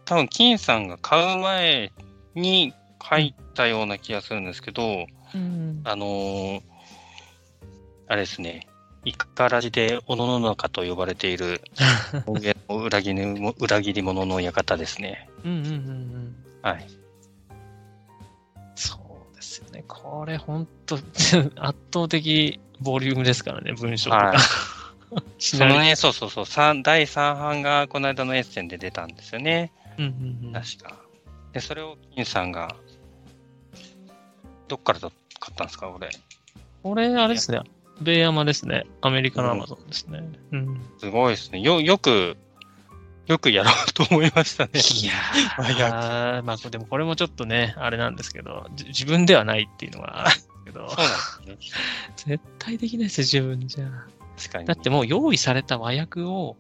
多分、金さんが買う前に書いたような気がするんですけど、うん、あのー、あれですね、イカラジでおのの中と呼ばれている、裏切り裏切り者の館ですね。うんうんうんうん。はい。ですよね。これ、本 当圧倒的ボリュームですからね、文章とか。はい、そのね、そうそうそう、第3版がこの間のエッセンで出たんですよね。うんうんうん、確か。で、それを金さんが、どっから買ったんですか、俺。これ、あれですね。米山ですね。アメリカのアマゾンですね。うん。すごいですね。よ、よく、よくやろうと思いましたね。いやー、まあ、でもこれもちょっとね、あれなんですけど、自分ではないっていうのがあるんですけど。そうなんですね。絶対できないですよ、自分じゃ。確かに。だってもう用意された和訳を、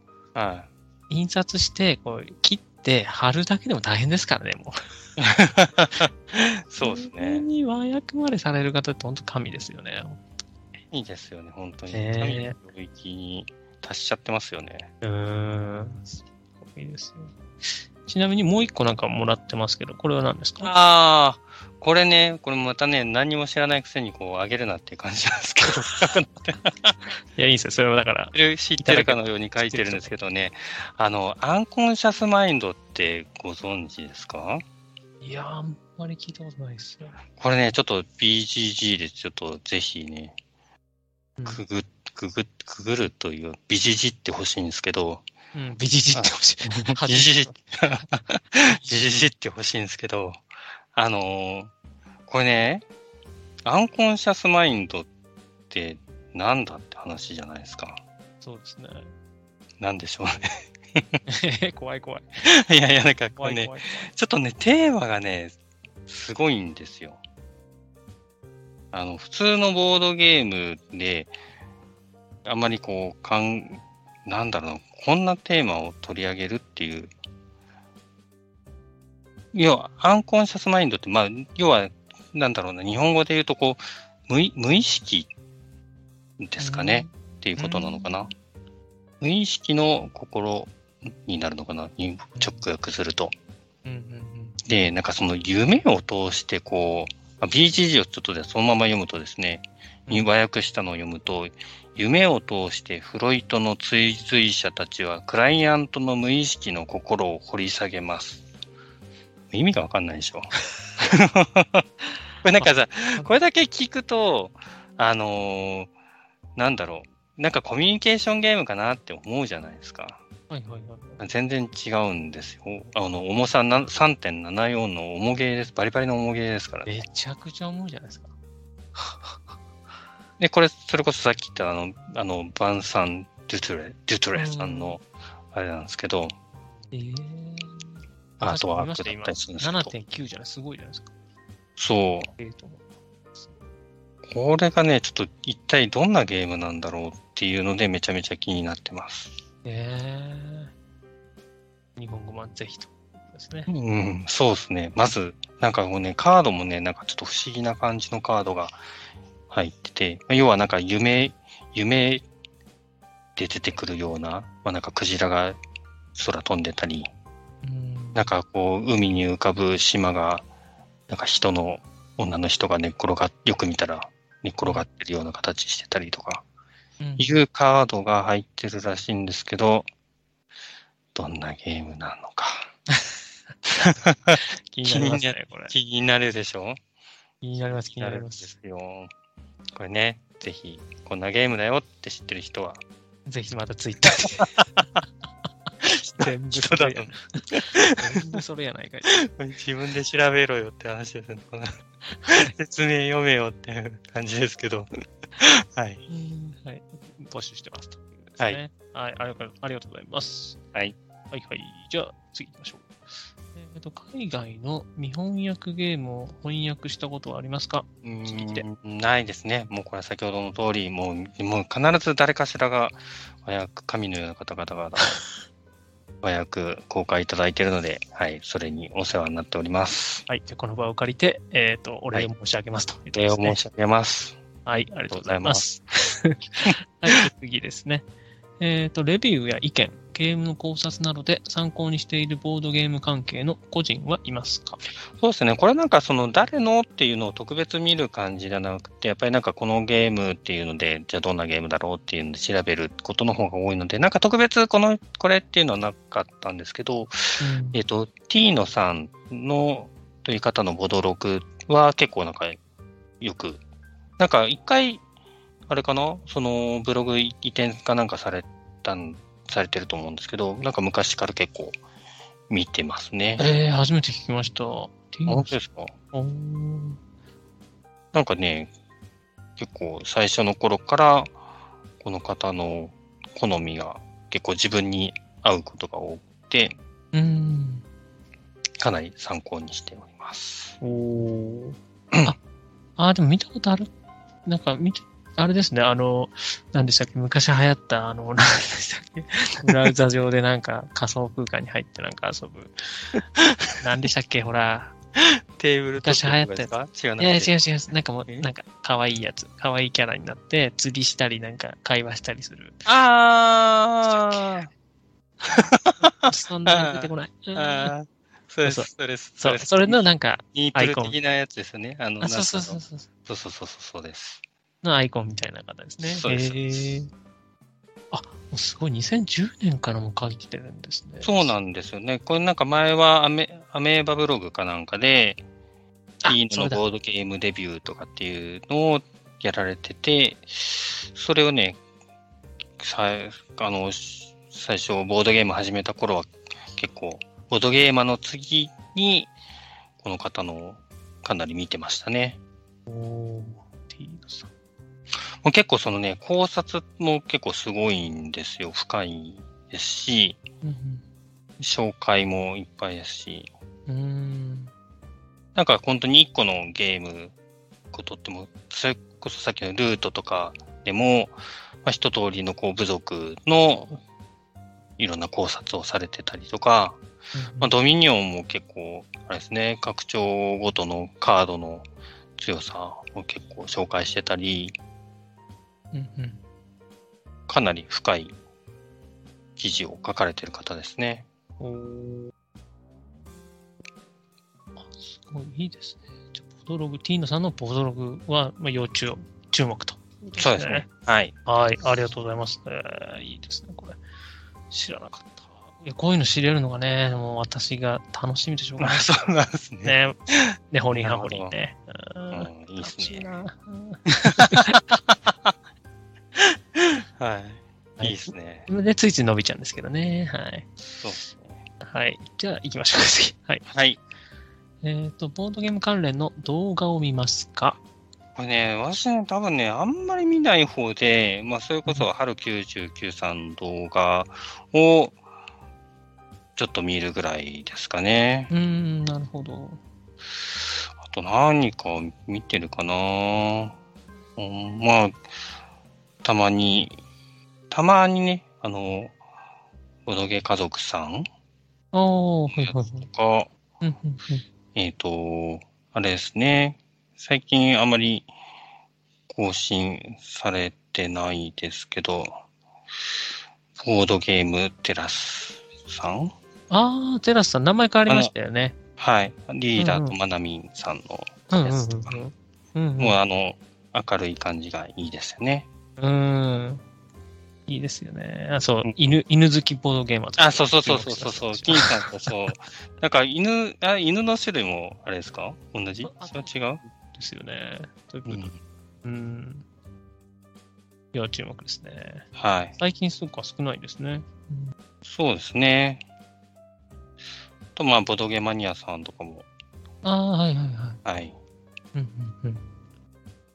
印刷して、こう、切って貼るだけでも大変ですからね、もう。そうですね。に和訳までされる方って本当神ですよね。いいですよね、本当に。神の領域に達しちゃってますよね。うん。いいですよ。ちなみにもう一個なんかもらってますけど、これは何ですか？ああ、これね、これまたね、何も知らないくせにこう、あげるなっていう感じなんですけど。いや、いいですよ。それはだから。知ってるかのように書いてるんですけどね、あの、アンコンシャスマインドってご存知ですか？いやあんまり聞いたことないですね。これね、ちょっと BGG でちょっとぜひね、くぐ、くぐ、くぐるという、ビジジってほしいんですけど、うん、ビジジってほしい。ビジジ、ビジジってほしいんですけど、あのー、これね、アンコンシャスマインドってなんだって話じゃないですか。そうですね。なんでしょうね。怖い怖い。いやいや、なんかこれね、ちょっとね、テーマがね、すごいんですよ。あの、普通のボードゲームで、あんまりこう、かん、なんだろうこんなテーマを取り上げるっていう。要は、アンコンシャスマインドって、まあ、要は、なんだろうな、日本語で言うと、こう、無無意識ですかね、っていうことなのかな。無意識の心になるのかな、直訳すると。で、なんかその夢を通してこう、BGG をちょっとでそのまま読むとですね、和訳したのを読むと、夢を通してフロイトの追随者たちはクライアントの無意識の心を掘り下げます。意味がわかんないでしょ。こ れなんかさ、これだけ聞くと、あのー、なんだろう、なんかコミュニケーションゲームかなって思うじゃないですか。はいはいはい。全然違うんですよ。あの、重さ3.74の重ゲーです。バリバリの重ゲーですから、ね、めちゃくちゃ重いじゃないですか。で、これ、それこそさっき言ったあの、あの、バンサン・デュトゥレ、デュトゥレさんの、あれなんですけど、えー、アートワークだったりするんですけど。7.9じゃない？すごいじゃないですか。そう。えーとこれがね、ちょっと一体どんなゲームなんだろうっていうのでめちゃめちゃ気になってます。えー、日本語版ぜひと。ですね。うん、そうですね。まず、なんかもうね、カードもね、なんかちょっと不思議な感じのカードが入ってて、要はなんか夢、夢で出てくるような、まあなんかクジラが空飛んでたり、んなんかこう、海に浮かぶ島が、なんか人の、女の人が寝っ転がよく見たら寝っ転がってるような形してたりとか、いうカードが入ってるらしいんですけど、どんなゲームなのか。気になりますね、これ。気になるでしょ？気になります、気になります。ですよ。これね、ぜひ、こんなゲームだよって知ってる人は。ぜひまたツイッターで。全部それや。全部それやないかい。自分で調べろよって話ですね。説明読めよっていう感じですけど。はい。はい。募集してますと、ね、はい。はい。ありがとうございます。はい。はいはい。じゃあ、次行きましょう。えっと、海外の未翻訳ゲームを翻訳したことはありますか？うんないですね。もうこれ先ほどの通り、もうもう必ず誰かしらが和訳、神のような方々が和訳公開いただいているので、はい、それにお世話になっております。はい、じゃこの場を借りて、えっ、ー、と、お礼を申し上げますと、ね、お礼を申し上げます。はい、ありがとうございます。はい、次ですね。えっ、ー、と、レビューや意見、ゲームの考察などで参考にしているボードゲーム関係の個人はいますか？そうですね。これなんかその誰のっていうのを特別見る感じじゃなくて、やっぱりなんかこのゲームっていうので、じゃあどんなゲームだろうっていうので調べることの方が多いので、なんか特別この、これっていうのはなかったんですけど、うん、えっ、ー、と、ティーノさんのという方のボドログは結構なんかよく、なんか一回、あれかな？そのブログ移転かなんかされたんされてると思うんですけど、なんか昔から結構見てますね。えー、初めて聞きました。本当ですか？なんかね、結構最初の頃から、この方の好みが結構自分に合うことが多くて、うん、かなり参考にしております。お あ、あ、でも見たことある。なんか見て、あれですね、あの、何でしたっけ、昔流行った、あの、何でしたっけ、ブラウザ上でなんか仮想空間に入ってなんか遊ぶ。何でしたっけ、ほら。テーブル昔流行ったやつ。違ういや、違う違う。なんかもう、なんか、可愛いやつ。可愛いキャラになって、釣りしたり、なんか、会話したりする。あー。そんな出てこない。ああ。そうです、そうです。そう、それのなんか、ニートル的なやつですね。あの、そうそうそうそう。そうそうそうそうです。のアイコンみたいな方ですね。そうです。えー、あ、すごい、2010年からも書いてるんですね。そうなんですよね。これなんか前はアメアメーバブログかなんかで、いいののボードゲームデビューとかっていうのをやられてて、それをね、さあの、最初ボードゲーム始めた頃は結構、ボードゲーマーの次に、この方のかなり見てましたね。おー、ティーナさん。結構そのね、考察も結構すごいんですよ。深いですし、うん紹介もいっぱいですし、うん。なんか本当に一個のゲームをとっても、それこそさっきのルートとかでも、まあ、一通りのこう部族のいろんな考察をされてたりとか、まあ、ドミニオンも結構、あれですね、拡張ごとのカードの強さを結構紹介してたり、うんうん。かなり深い記事を書かれてる方ですね。おすごいいいですね。じゃあボドログ、ティーナさんのボドログは、まあ、要注注目と、そうですね。。はい。はい、ありがとうございます。えーいいですね、これ。知らなかった。いやこういうの知れるのがね、もう私が楽しみでしょうがない。そうなんですね。ね。ね、ホリンハホリンね。ううんん、いいですね。楽しいはい。いいですね。で、ついつい伸びちゃうんですけどね。はい。そうですね。はい。じゃあ、行きましょうか、次。はい。はい。えっ、と、ボードゲーム関連の動画を見ますか？これね、私ね、多分ね、あんまり見ない方で、まあ、それこそ、春99さんの動画を、ちょっと見るぐらいですかね。うーん、なるほど。あと何か見てるかなうん、まあ、たまに、たまにね、あの、ボドゲ家族さんおー、はいはいはい。が、うんうんうんえっ、と、あれですね。最近あまり更新されてないですけど、ボードゲームテラスさんあー、テラスさん、名前変わりましたよね。はい。リーダーとマナミンさんのやつとか。もうあの、明るい感じがいいですよね。うん。うん。いいですよね。あ、そううん、犬、犬好きボードゲーマーとかあ、そうそうそうそうそうそう、金さんとそう。なんか犬、あ、犬の種類もあれですか？同じ？あそれ違う？ですよね。ということでうん。うん。要注目ですね。はい。最近ストックは少ないですね。そうですね。と、まあ、ボドゲマニアさんとかも、ああ、はいはいはい。はい、うんうんうん。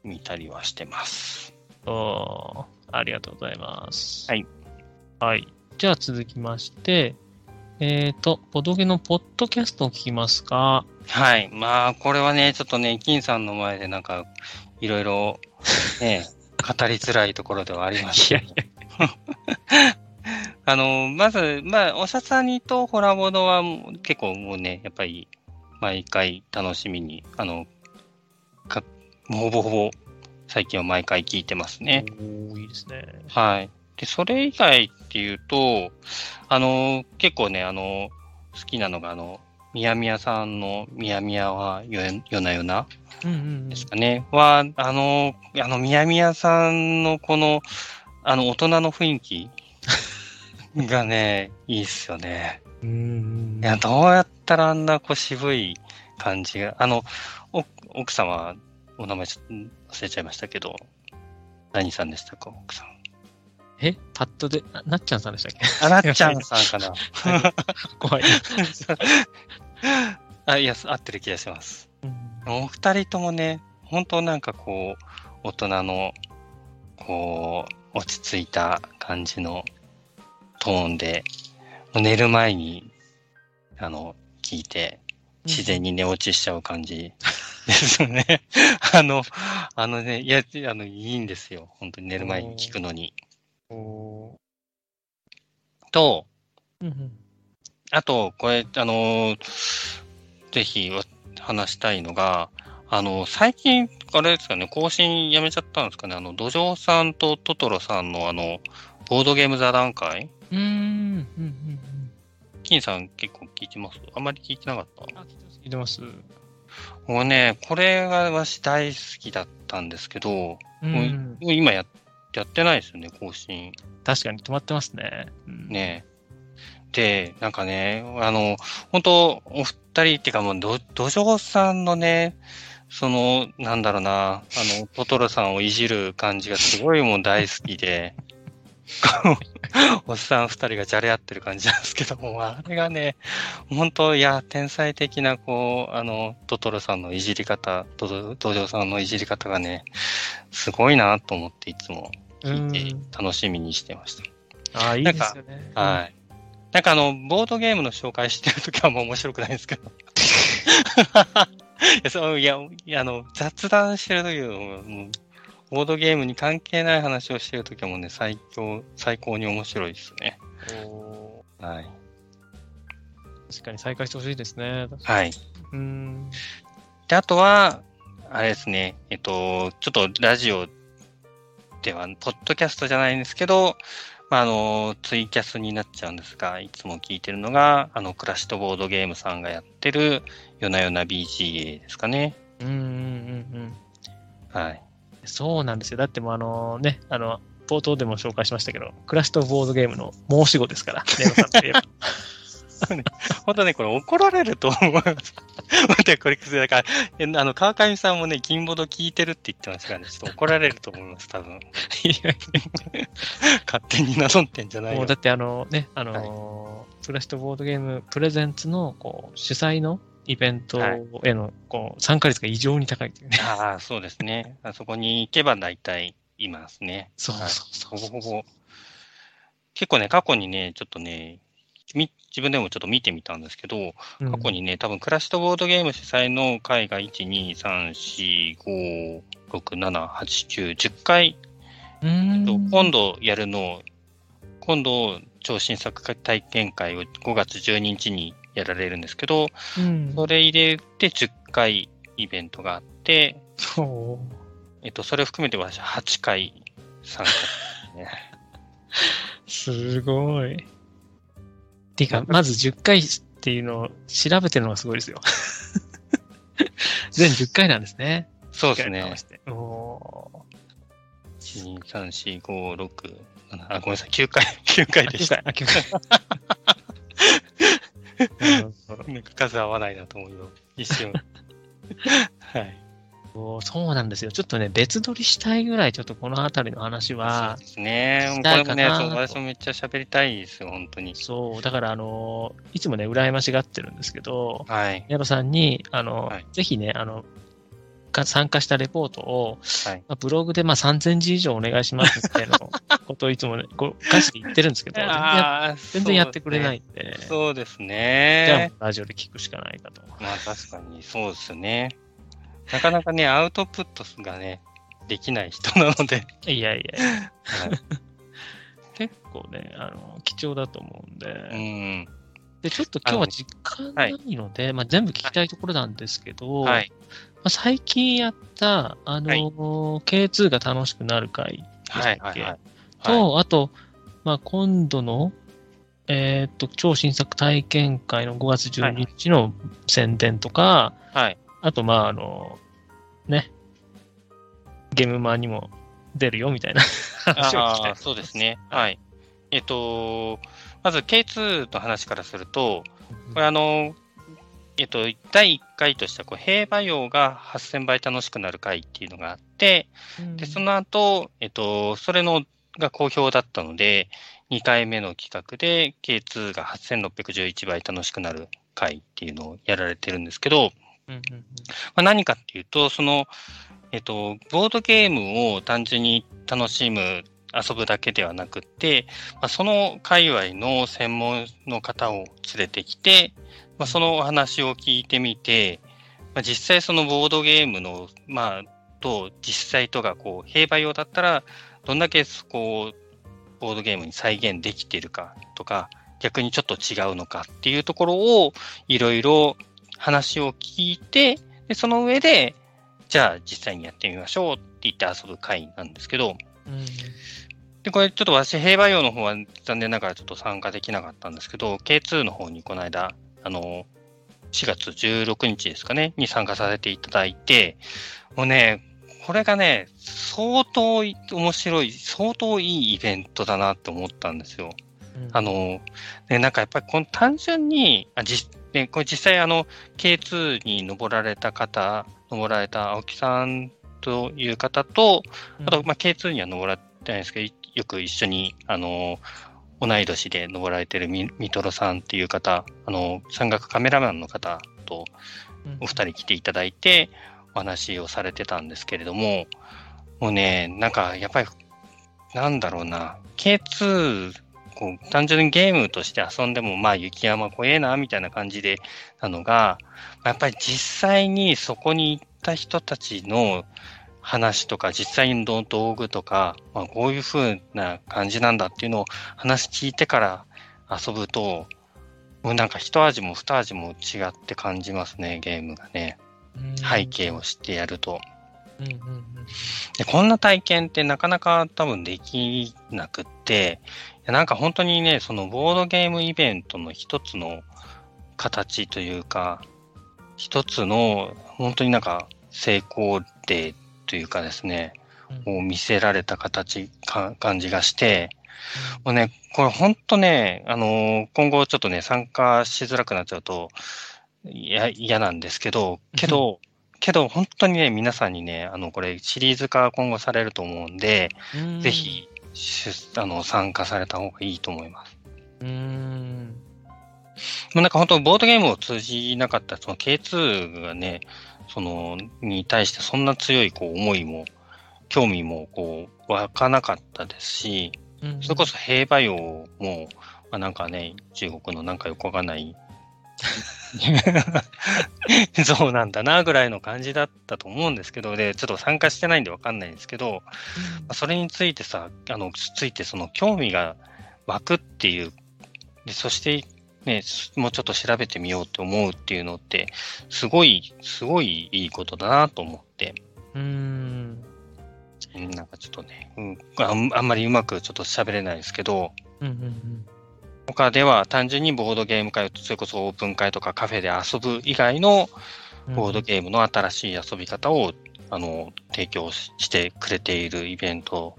見たりはしてます。おーありがとうございます。はい。はい。じゃあ続きまして、えっ、と、ボドゲのポッドキャストを聞きますかはい。まあ、これはね、ちょっとね、金さんの前でなんか、いろいろ、ね、語りづらいところではありましたいやいや。あの、まず、まあ、おしゃさにとホラボドは結構もうね、やっぱり、毎回楽しみに、あの、か、ほぼほぼ、最近は毎回聞いてますね。おーいいですね。はい。で、それ以外っていうと、あの、結構ね、あの、好きなのが、あの、みやみやさんのみやみやはよよなよなうんうんうんですかね。は、あの、あの、みやみやさんのこの、あの、大人の雰囲気 がね、いいっすよね。うんうんいや、どうやったらあんなこう渋い感じが、あの、お奥様、お名前ちょっと忘れちゃいましたけど、何さんでしたか、奥さん。え？パッとで、ななっちゃんさんでしたっけ？あなっちゃんさんかな。怖い。あ、いや、合ってる気がします。うんお二人ともね、本当なんかこう、大人の、こう、落ち着いた感じのトーンで、寝る前に、あの、聞いて、自然に寝落ちしちゃう感じですよね。あの、あのね、いや、あの、いいんですよ。本当に寝る前に聞くのに。おと、ーうんうんあと、これ、あの、ぜひ話したいのが、あの、最近、あれですかね、更新やめちゃったんですかね、あの、土壌さんとトトロさんの、あの、ボードゲーム座談会？うーん。うんうんうん。金さん結構聞いてます？あんまり聞いてなかった？あ、聞いてます。もうね、これが私大好きだったんですけど、うん。もう今やっやってないですよね、更新。確かに止まってますね。うん、ねで、なんかね、あの、本当お二人っていうかもう、ど、土壌さんのね、その、なんだろうな、あの、トトロさんをいじる感じがすごいもう大好きで、おっさん二人がじゃれ合ってる感じなんですけども、あれがね、本当いや、天才的な、こう、あの、トトロさんのいじり方、土壌さんのいじり方がね、すごいなと思っていつも聞いて楽しみにしてました。ああ、いいですよね。はい。なんかあの、ボードゲームの紹介してるときはもう面白くないんですけど。いや、そういや、あの、雑談してるときはもう、ボードゲームに関係ない話をしてるときはもうね、最強、最高に面白いですね。おはい。確かに再開してほしいですね。はい。うん。で、あとは、あれですね、えっと、ちょっとラジオでは、ポッドキャストじゃないんですけど、まあ、あの、ツイキャスになっちゃうんですが、いつも聞いてるのが、あの、クラシットボードゲームさんがやってる、夜な夜な BGA ですかね。うんうんうんうん。はい。そうなんですよ。だってもうあのね、あの、冒頭でも紹介しましたけど、クラシットボードゲームの申し子ですから、ネロさんって言えば。本当ね、これ怒られると思います。待って、これ、だから、あの、川上さんもね、金ボード聞いてるって言ってましたからね、ちょっと怒られると思います、多分。勝手に名乗ってんじゃないよ。もうだってあのね、あのーはい、プラストボードゲームプレゼンツの、こう、主催のイベントへの、こう、参加率が異常に高いというね。ああ、そうですね。あそこに行けば大体いますね。そうそうそうほぼほぼ。結構ね、過去にね、ちょっとね、自分でもちょっと見てみたんですけど、過去にね、多分クラシットボードゲーム主催の会が1、2、3、4、5、6、7、8、9、10回、えっと、今度やるの今度、超新作体験会を5月12日にやられるんですけど、うん、それ入れて10回イベントがあって、えっと、それを含めて私8回参加ですね。すごい。ていうか、まず10回っていうのを調べてるのがすごいですよ。全10回なんですね。そうですね。お1、2、3、4、5、6、7、あ、ごめんなさい、9回、9回でした。あ、9回。なんか数合わないなと思うよ、一瞬。はい。そうなんですよ。ちょっとね、別撮りしたいぐらい、ちょっとこの辺りの話は。そうですね。これもね、私もめっちゃ喋りたいですよ、本当に。そう、だから、あの、いつもね、羨ましがってるんですけど、はい。矢野さんに、あの、はい、ぜひね、あの、参加したレポートを、はいまあ、ブログでまあ3000字以上お願いしますみたいな ことをいつもね、こう、歌詞で言ってるんですけど、全然やってくれないんで。そうですね。じゃあ、ラジオで聞くしかないかと。まあ確かにそうですね。なかなかね、アウトプットがね、できない人なので。いやいやいや。結構ね、あの、貴重だと思うんで。うん。で、ちょっと今日は実感ないので、まあ全部聞きたいところなんですけど、はい、まあ、最近やった、あのーはい、K2 が楽しくなる回でしたっけ、はいはいはい、と、あと、まあ今度の、えっ、と、超新作体験会の5月12日の宣伝とか、はい、あと、まあ、あの、ね、ゲームマンにも出るよみたいな。話を聞きたい。そうですね。はい。えっと、まず K2 の話からすると、これあの、えっと、第1回としてはこう平和用が8000倍楽しくなる回っていうのがあって、で、その後、えっと、それのが好評だったので、2回目の企画で K2 が8611倍楽しくなる回っていうのをやられてるんですけど、まあ、何かっていうと、その、えっと、ボードゲームを単純に楽しむ、遊ぶだけではなくって、まあ、その界隈の専門の方を連れてきて、まあ、そのお話を聞いてみて、まあ、実際そのボードゲームの、まあ、と実際とがこう平和用だったら、どんだけこう、ボードゲームに再現できているかとか、逆にちょっと違うのかっていうところをいろいろ話を聞いて、でその上で、じゃあ実際にやってみましょうって言って遊ぶ会なんですけど、うん、で、これちょっと私、平和用の方は残念ながらちょっと参加できなかったんですけど、K2 の方にこの間、あの、4月16日ですかね、に参加させていただいて、もうね、これがね、相当面白い、相当いいイベントだなって思ったんですよ。うん、あの、ね、なんかやっぱりこの単純に、あじね、これ実際あの、K2 に登られた方、登られた青木さんという方と、あと、まあ、K2 には登られてないんですけど、よく一緒に、あの、同い年で登られてるミミトロさんっていう方、あの、山岳カメラマンの方とお二人来ていただいて、お話をされてたんですけれども、もうね、なんかやっぱり、なんだろうな、K2、こう単純にゲームとして遊んでも、まあ雪山怖えな、みたいな感じで、なのが、やっぱり実際にそこに行った人たちの話とか、実際の道具とか、まあ、こういう風な感じなんだっていうのを話聞いてから遊ぶと、もうなんか一味も二味も違って感じますね、ゲームがね。背景を知ってやると。でこんな体験ってなかなか多分できなくって、なんか本当にね、そのボードゲームイベントの一つの形というか、一つの本当になんか成功例というかですね、を見せられた形か、感じがして、もうね、これ本当ね、あのー、今後ちょっとね、参加しづらくなっちゃうと、いや、嫌なんですけど、けど、けど本当にね、皆さんにね、あの、これシリーズ化今後されると思うんで、んぜひ、あの、参加された方がいいと思います。うん。もうなんか本当、ボードゲームを通じなかった、その K2 がね、その、に対してそんな強い、こう、思いも、興味も、こう、湧かなかったですし、それこそ平和用も、まあ、なんかね、中国のなんかよくわかんない そうなんだなぐらいの感じだったと思うんですけど、で、ちょっと参加してないんでわかんないんですけど、うん、それについてさ、あの、ついてその興味が湧くっていう、でそしてね、もうちょっと調べてみようって思うっていうのって、すごい、すごいいいことだなと思って。うん。なんかちょっとね、うん、あんまりうまくちょっと喋れないですけど、うんうんうん他では単純にボードゲーム会、それこそオープン会とかカフェで遊ぶ以外のボードゲームの新しい遊び方を、あの提供してくれているイベント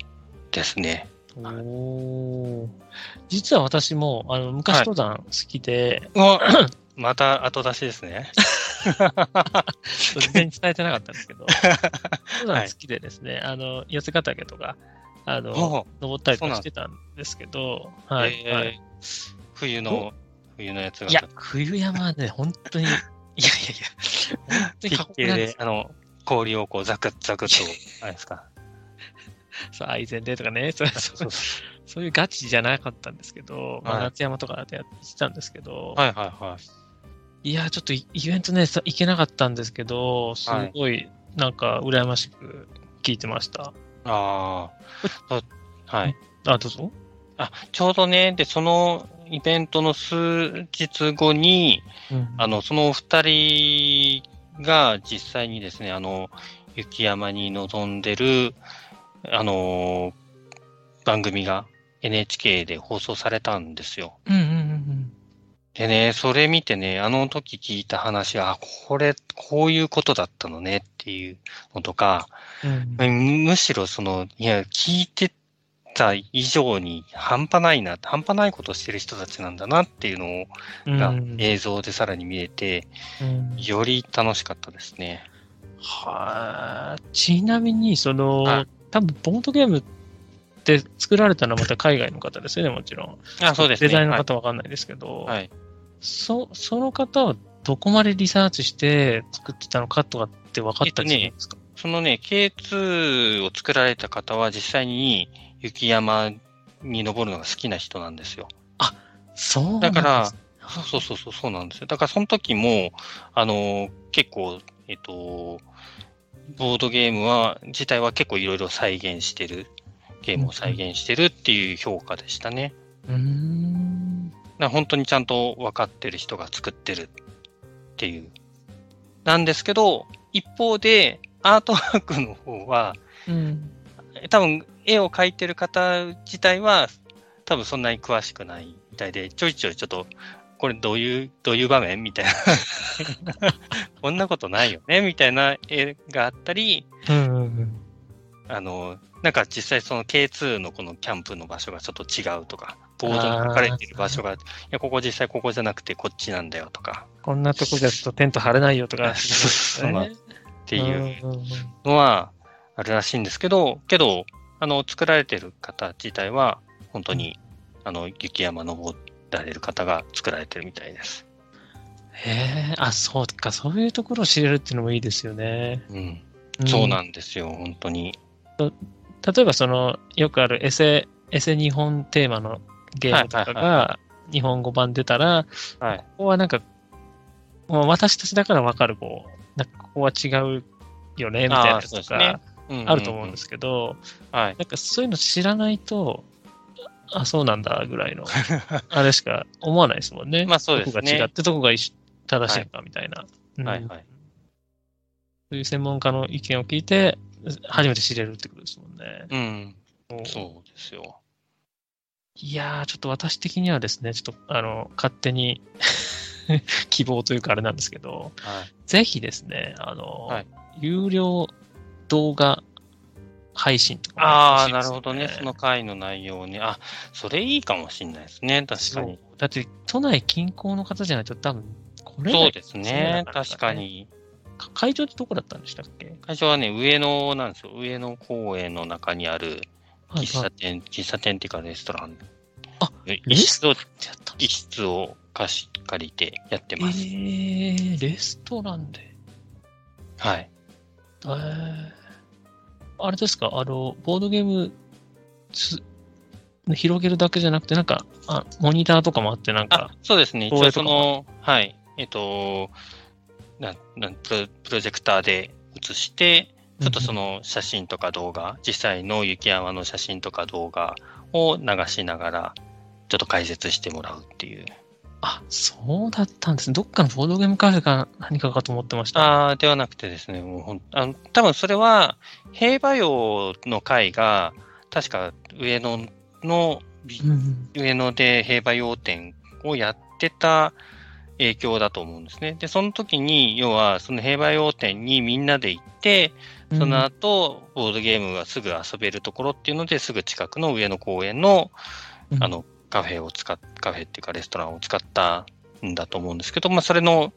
ですね。お実は私もあの昔登山好きで、はい、また後出しですね。全然伝えてなかったんですけど、登山好きでですね、はい、あの八ヶ岳とかあの登ったりとかしてたんですけど、はい、はい、冬の、冬のやつが。いや、冬山はね、本当に、いやいやいや、本当に過酷なんです。あの、氷をこうザクッザクッと、あれですか。そう、愛禅でとかね、そうそう そういうガチじゃなかったんですけど、まあ、夏山とかでやってたんですけど、はいはいはい。いや、ちょっとイベントね、行けなかったんですけど、すごい、なんか、羨ましく聞いてました。ああ、はい。あ、どうぞ。あ、ちょうどね、で、そのイベントの数日後に、うん、あの、そのお二人が実際にですね、あの、雪山に臨んでる、あの、番組が NHK で放送されたんですよ。うんうんうん、でね、それ見てね、あの時聞いた話は、これ、こういうことだったのねっていうのとか、うん、むしろその、いや、聞いてた以上に半端ないな、半端ないことをしてる人たちなんだなっていうのが映像でさらに見えて、うん、より楽しかったですね。はあ、ちなみに、その、多分ボードゲームって作られたのはまた海外の方ですよね、もちろん。あ、そうですね。デザインの方わかんないですけど、はい。そ、その方はどこまでリサーチして作ってたのかとかって分かったりするんですか、えっとね、そのね、K2 を作られた方は実際に雪山に登るのが好きな人なんですよ。あ、そうだから、そうそうそう、そうなんですよ。だからその時も、あの、結構、えっと、ボードゲームは、自体は結構いろいろ再現してる、ゲームを再現してるっていう評価でしたね。うん。本当にちゃんと分かってる人が作ってるっていう。なんですけど、一方で、アートワークの方は、うん、多分絵を描いてる方自体は、多分そんなに詳しくないみたいで、ちょいちょいちょっと、これどういう、どういう場面？みたいな。こんなことないよね？みたいな絵があったり、うんうんうん、あの、なんか実際その K2 のこのキャンプの場所がちょっと違うとか、ボードに書かれてる場所が、いや、ここ実際ここじゃなくてこっちなんだよとか。こんなとこじゃちょっとテント張れないよとか、っていうのはあるらしいんですけど、けど、あの、作られてる方自体は、本当に、あの、雪山登られる方が作られてるみたいです。へえ、あ、そうか、そういうところを知れるっていうのもいいですよね。うん。そうなんですよ、本当に。例えばその、よくあるエセ、エセ日本テーマのゲームとかが日本語版出たら、はい、ここはなんか、もう私たちだからわかる、こう、なんかここは違うよね、みたいなやつとか、あると思うんですけど、はい、なんかそういうの知らないと、あ、そうなんだ、ぐらいの、あれしか思わないですもんね。まあそうですね。どこが違って、どこが正しいのか、みたいな。はいはい。そういう専門家の意見を聞いて、初めて知れるってことですもんね。うん。そうですよ。いやー、ちょっと私的にはですね、ちょっと、あの、勝手に 希望というかあれなんですけど、はい、ぜひですね、あの、はい、有料動画配信とか、ね、ああ、なるほどね。その回の内容に。あ、それいいかもしれないですね。確かに。だって、都内近郊の方じゃないと多分、これそうですね。確かに。会場ってどこだったんでしたっけ？会場はね、上野なんですよ。上野公園の中にある喫茶店、はいはい、喫茶店っていうかレストラン。あ、一室を、一室を貸し借りてやってます。えー、レストランではい。えー、あれですか？あの、ボードゲームつ広げるだけじゃなくて、なんか、あ、モニターとかもあって、なんか。そうですね。一応その、はい。えっと、ななんプロジェクターで映して、ちょっとその写真とか動画、実際の雪山の写真とか動画を流しながら、ちょっと解説してもらうっていう。あ、そうだったんですね。どっかのボードゲームカフェか何かかと思ってました。ああ、ではなくてですね、もうほんあの多分それは、平和洋の会が、確か上野の、うん、上野で平和洋展をやってた影響だと思うんですね。で、その時に、要は、その平和用店にみんなで行って、その後、ボードゲームがすぐ遊べるところっていうので、すぐ近くの上野公園の、あの、カフェを使っ、カフェっていうかレストランを使ったんだと思うんですけど、まあ、それの、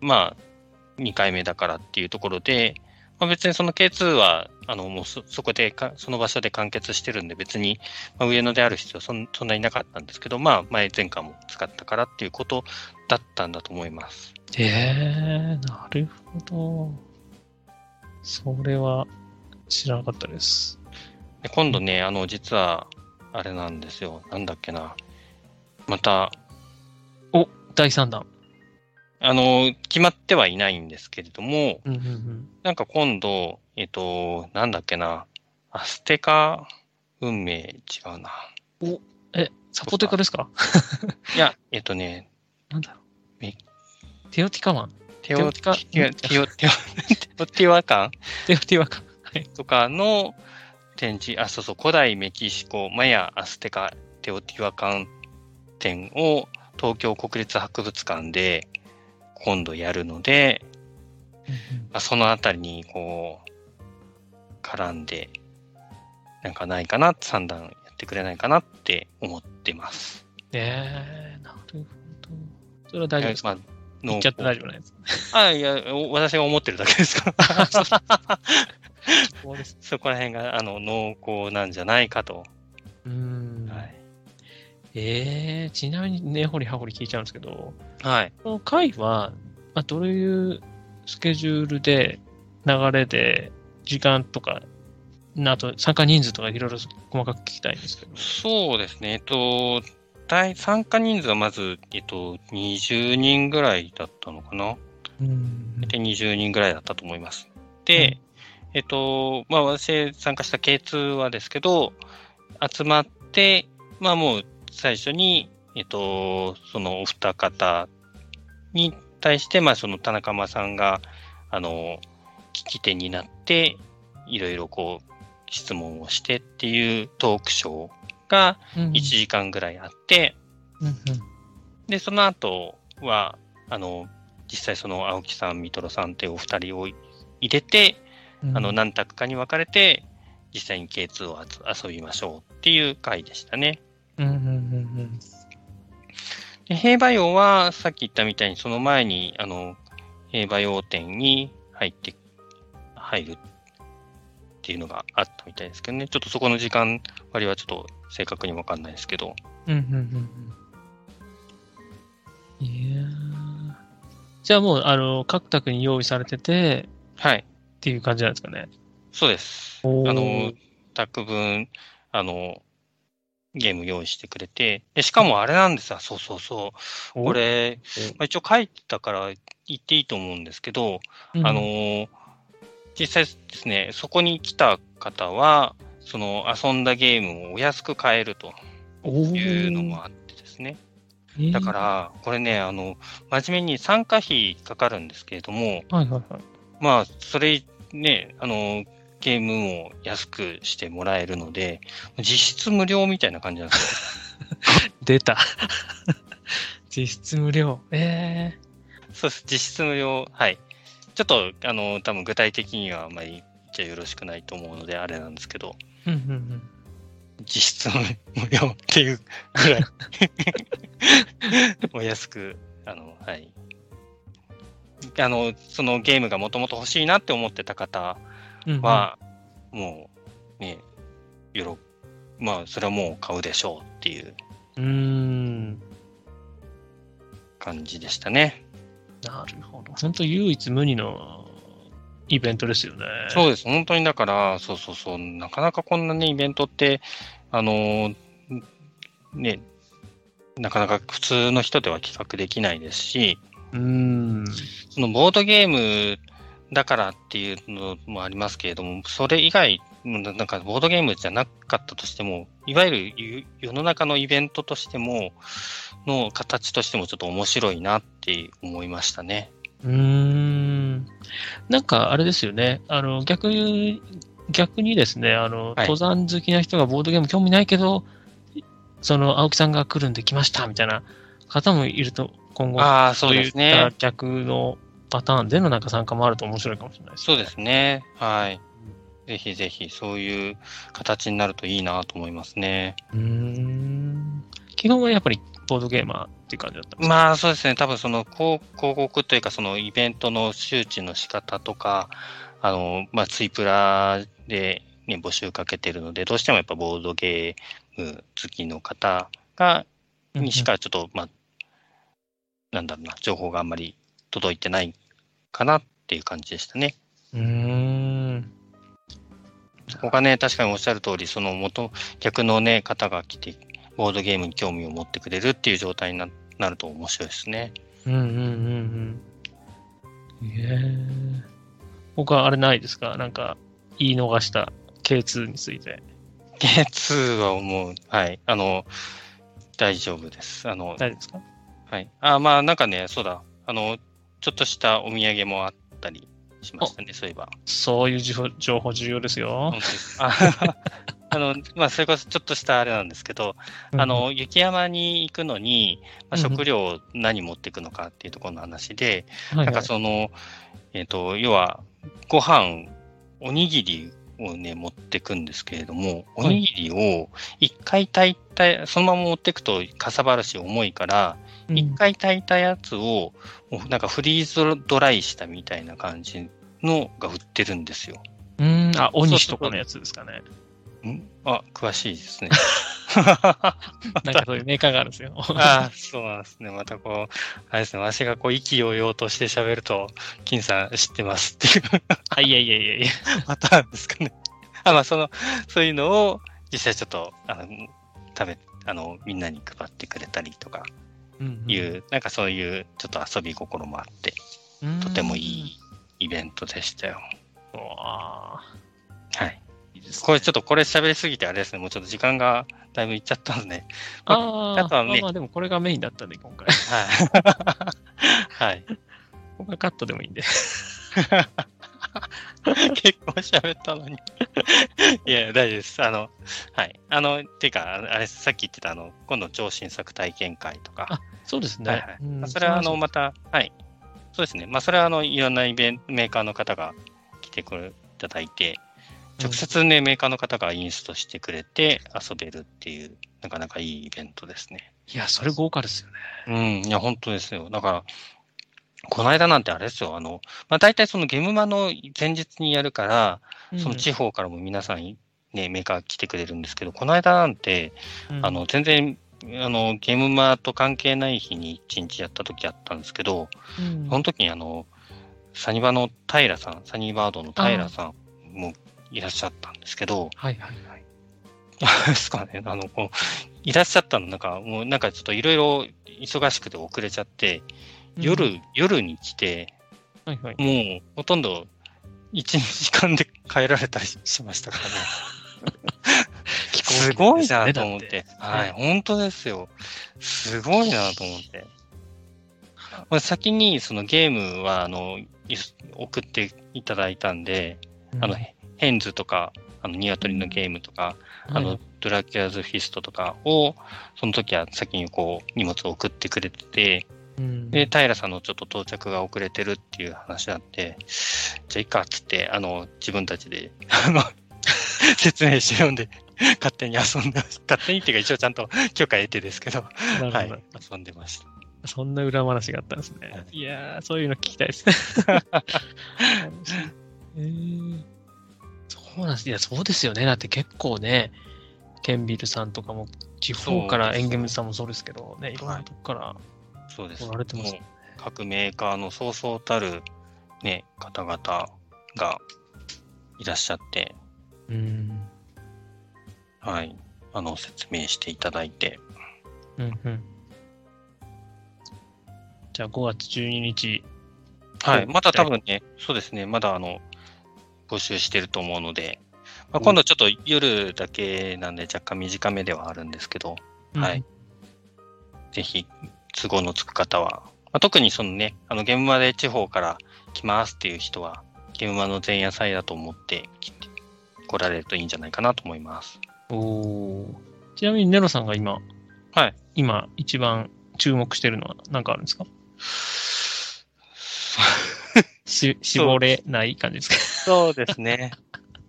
まあ、2回目だからっていうところで、まあ、別にその K2 は、あの、もうそそこでか、その場所で完結してるんで、別に、まあ、上野である必要はそんそんなになかったんですけど、まあ、前、前回も使ったからっていうことだったんだと思います。へえー、なるほど。それは知らなかったです。で今度ね、あの、実は、あれなんですよ。なんだっけな。また。お、第3弾。あの、決まってはいないんですけれども、うんうんうん、なんか今度、えっと、なんだっけな、アステカ運命違うな。お、え、サポテカですか？いや、えっとね、なんだろう。テオティカマン。テオティカ、テオ、テオ、テオティワカン？テオティワカン。はい。とかの展示、あ、そうそう、古代メキシコ、マヤ、アステカ、テオティワカン展を東京国立博物館で今度やるので、まあ、そのあたりにこう、絡んで、なんかないかな、三段やってくれないかなって思ってます。ええー、なるほど。それは大丈夫ですか、まあ、言っちゃって大丈夫ないですか？あ、いや、私が思ってるだけですか？ら。そこら辺があの濃厚なんじゃないかと。うん。はい。ええー、ちなみに根掘り葉掘り聞いちゃうんですけど、はい。この回は、まあ、どういうスケジュールで、流れで、時間とか、あと参加人数とかいろいろ細かく聞きたいんですけど。そうですね。えっと、大参加人数はまず、えっと、20人ぐらいだったのかな。うん。で、20人ぐらいだったと思います。で、うん、えっと、まあ、私参加した K2 はですけど、集まって、まあもう最初に、えっと、そのお二方に対して、まあ、その田中間さんが、あの、聞き手になって、いろいろこう、質問をしてっていうトークショーが1時間ぐらいあって、うんうん、で、その後は、あの、実際その青木さん、三トロさんっていうお二人を入れて、うん、あの、何択かに分かれて、実際に K2 を遊びましょうっていう回でしたね。うんうんうんうんで兵馬俑は、さっき言ったみたいに、その前に、あの、兵馬俑店に入って、入るっていうのがあったみたいですけどね。ちょっとそこの時間割はちょっと正確にわかんないですけど。うんうんうんうん。いやじゃあもう、あの、各宅に用意されてて、はい。っていう感じなんですかね。そうです。あの、宅分、あの、ゲーム用意してくれて、でしかもあれなんですよ、そうそうそう。これ、まあ、一応書いたから言っていいと思うんですけど、うん、あの、実際ですね、そこに来た方は、その遊んだゲームをお安く買えるというのもあってですね。だから、これね、あの、真面目に参加費かかるんですけれども、はいはいはい、まあ、それね、あの、ゲームも安くしてもらえるので、実質無料みたいな感じなんですよ。出た。実質無料。ええー、そうです。実質無料。はい。ちょっと、あの、多分具体的にはあんまり言っちゃよろしくないと思うので、あれなんですけど。うんうんうん。実質無料っていうぐらい お安く、あの、はい。あの、そのゲームがもともと欲しいなって思ってた方は、うんうん、もう、ね、よろ、まあ、それはもう買うでしょうっていう、うん。感じでしたね。なるほど。本当唯一無二のイベントですよね。そうです。本当にだから、そうそうそう、なかなかこんなね、イベントって、あの、ね、なかなか普通の人では企画できないですし、うん。そのボードゲームだからっていうのもありますけれども、それ以外、なんかボードゲームじゃなかったとしても、いわゆる世の中のイベントとしても、の形としてもちょっと面白いなって思いましたね。うん。なんかあれですよね。あの、逆に、逆にですね、あの、はい、登山好きな人がボードゲーム興味ないけど、その青木さんが来るんで来ましたみたいな方もいると、今後、ああ、そうですね。逆のパターンでのなんか参加もあると面白いかもしれないです、ね、そうですね。はい。ぜひぜひ、そういう形になるといいなと思いますね。うん。基本はやっぱりボードゲーマーっていう感じだったまあそうですね、多分その広告というか、そのイベントの周知の仕方とか、あの、まあツイプラで、ね、募集かけてるので、どうしてもやっぱボードゲーム好きの方が、にしかちょっと、まあ、なんだろうな、情報があんまり届いてないかなっていう感じでしたね。うん。そこがね、確かにおっしゃる通り、その元、逆のね、方が来て、ボードゲームに興味を持ってくれるっていう状態になると面白いですね。うんうんうんうん。へえ。他あれないですか？なんか、言い逃した K2 について。K2 はもう、はい、あの、大丈夫です。あの、大丈夫ですか？はい。あ、まあ、なんかね、そうだ、あの、ちょっとしたお土産もあったりしましたね、そういえば。そういう情報重要ですよ。あの、まあ、それこそちょっとしたあれなんですけど、うん、あの、雪山に行くのに、まあ、食料を何持っていくのかっていうところの話で、うんなんかその、えっ、ー、と、要は、ご飯、おにぎりをね、持っていくんですけれども、おにぎりを一回炊いた、そのまま持っていくとかさばるし重いから、一、うん、回炊いたやつを、なんかフリーズドライしたみたいな感じのが売ってるんですよ。うん、あ、おにしとかのやつですかね。ん？あ、詳しいですね。なんかそういうメーカーがあるんですよ。ああ、そうなんですね。またこう、あれですね、わしがこう、意気揚々として喋ると、金さん知ってますっていう。あ、いやいやいやいや。パターンですかね。あ、まあ、その、そういうのを、実際ちょっと、あの、食べ、あの、みんなに配ってくれたりとか、いう、うんうん、なんかそういう、ちょっと遊び心もあって、とてもいいイベントでしたよ。わはい。これちょっとこれ喋りすぎてあれですね、もうちょっと時間がだいぶいっちゃったんで。ああ、とはね、まあでもこれがメインだったんで、今回。はい。はい。ここがカットでもいいんで。結構喋ったのにいや、大丈夫です。あの、はい。あの、ていうか、あれ、さっき言ってた、あの、今度超新作体験会とか。あ、そうですね。はいはいまあ、それは、あの、また、はい。そうですね。まあ、それは、あの、いろんなイベント、メーカーの方が来てくれいただいて、直接ね、メーカーの方がインストしてくれて遊べるっていう、なかなかいいイベントですね。いや、それ豪華ですよね。うん、いや、本当ですよ。だから、この間なんてあれですよ、あの、まあ、大体そのゲームマの前日にやるから、その地方からも皆さんね、メーカー来てくれるんですけど、この間なんて、うん、あの、全然、あの、ゲームマと関係ない日に一日やった時あったんですけど、うん、その時にあの、サニバの平さん、サニーバードの平さんもいらっしゃったんですけど、はいはいはい。ですかね、あの、こう、いらっしゃったの、なんか、もうなんかちょっといろいろ忙しくて遅れちゃって、夜、うん、夜に来て、はいはい、もうほとんど1、2時間で帰られたりしましたからね。すごいなと思って。はい、本当ですよ。すごいなと思って。まあ、先にそのゲームはあの送っていただいたんで、うん、あのヘンズとか、あのニワトリのゲームとか、うん、あのドラキュラズフィストとかを、その時は先にこう荷物を送ってくれてて、うん、で、平さんのちょっと到着が遅れてるっていう話あって、じゃあいいかっつって、あの、自分たちで、あの、説明し読んで、勝手に遊んで、勝手にっていうか一応ちゃんと許可得てですけど、ど。はい、遊んでました。そんな裏話があったんですね。い。やー、そういうの聞きたいですね。えー、そうなんです。いや、そうですよね。だって結構ね、ケンビルさんとかも、地方からエンゲムさんもそうですけど、ね、いろんなとこから、そうです。来られてます、ね、各メーカーのそうそうたる、ね、方々がいらっしゃって、うん。はい。あの、説明していただいて。うんうん。じゃあ5月12日。はい。まだ多分ね、そうですね。まだあの、募集してると思うので、まあ、今度ちょっと夜だけなんで若干短めではあるんですけど、うん、はい。ぜひ、都合のつく方は、まあ、特にそのね、あの、現場で地方から来ますっていう人は、現場の前夜祭だと思って来られるといいんじゃないかなと思います。おちなみにネロさんが今、はい。今一番注目してるのは何かあるんですか？し絞れない感じですか？そうですね。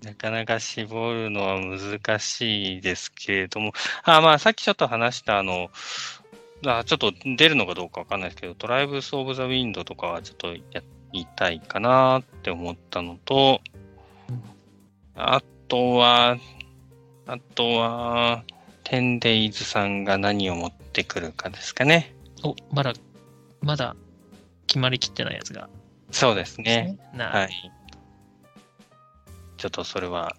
なかなか絞るのは難しいですけれども、あまあ、さっきちょっと話したあの、あちょっと出るのかどうかわかんないですけど、トライブス・オブ・ザ・ウィンドとかはちょっとやりたいかなって思ったのと、あとは、あとは、テンデイズさんが何を持ってくるかですかね。お、まだ、まだ決まりきってないやつが。そうですね。はい。ちょっとそれは、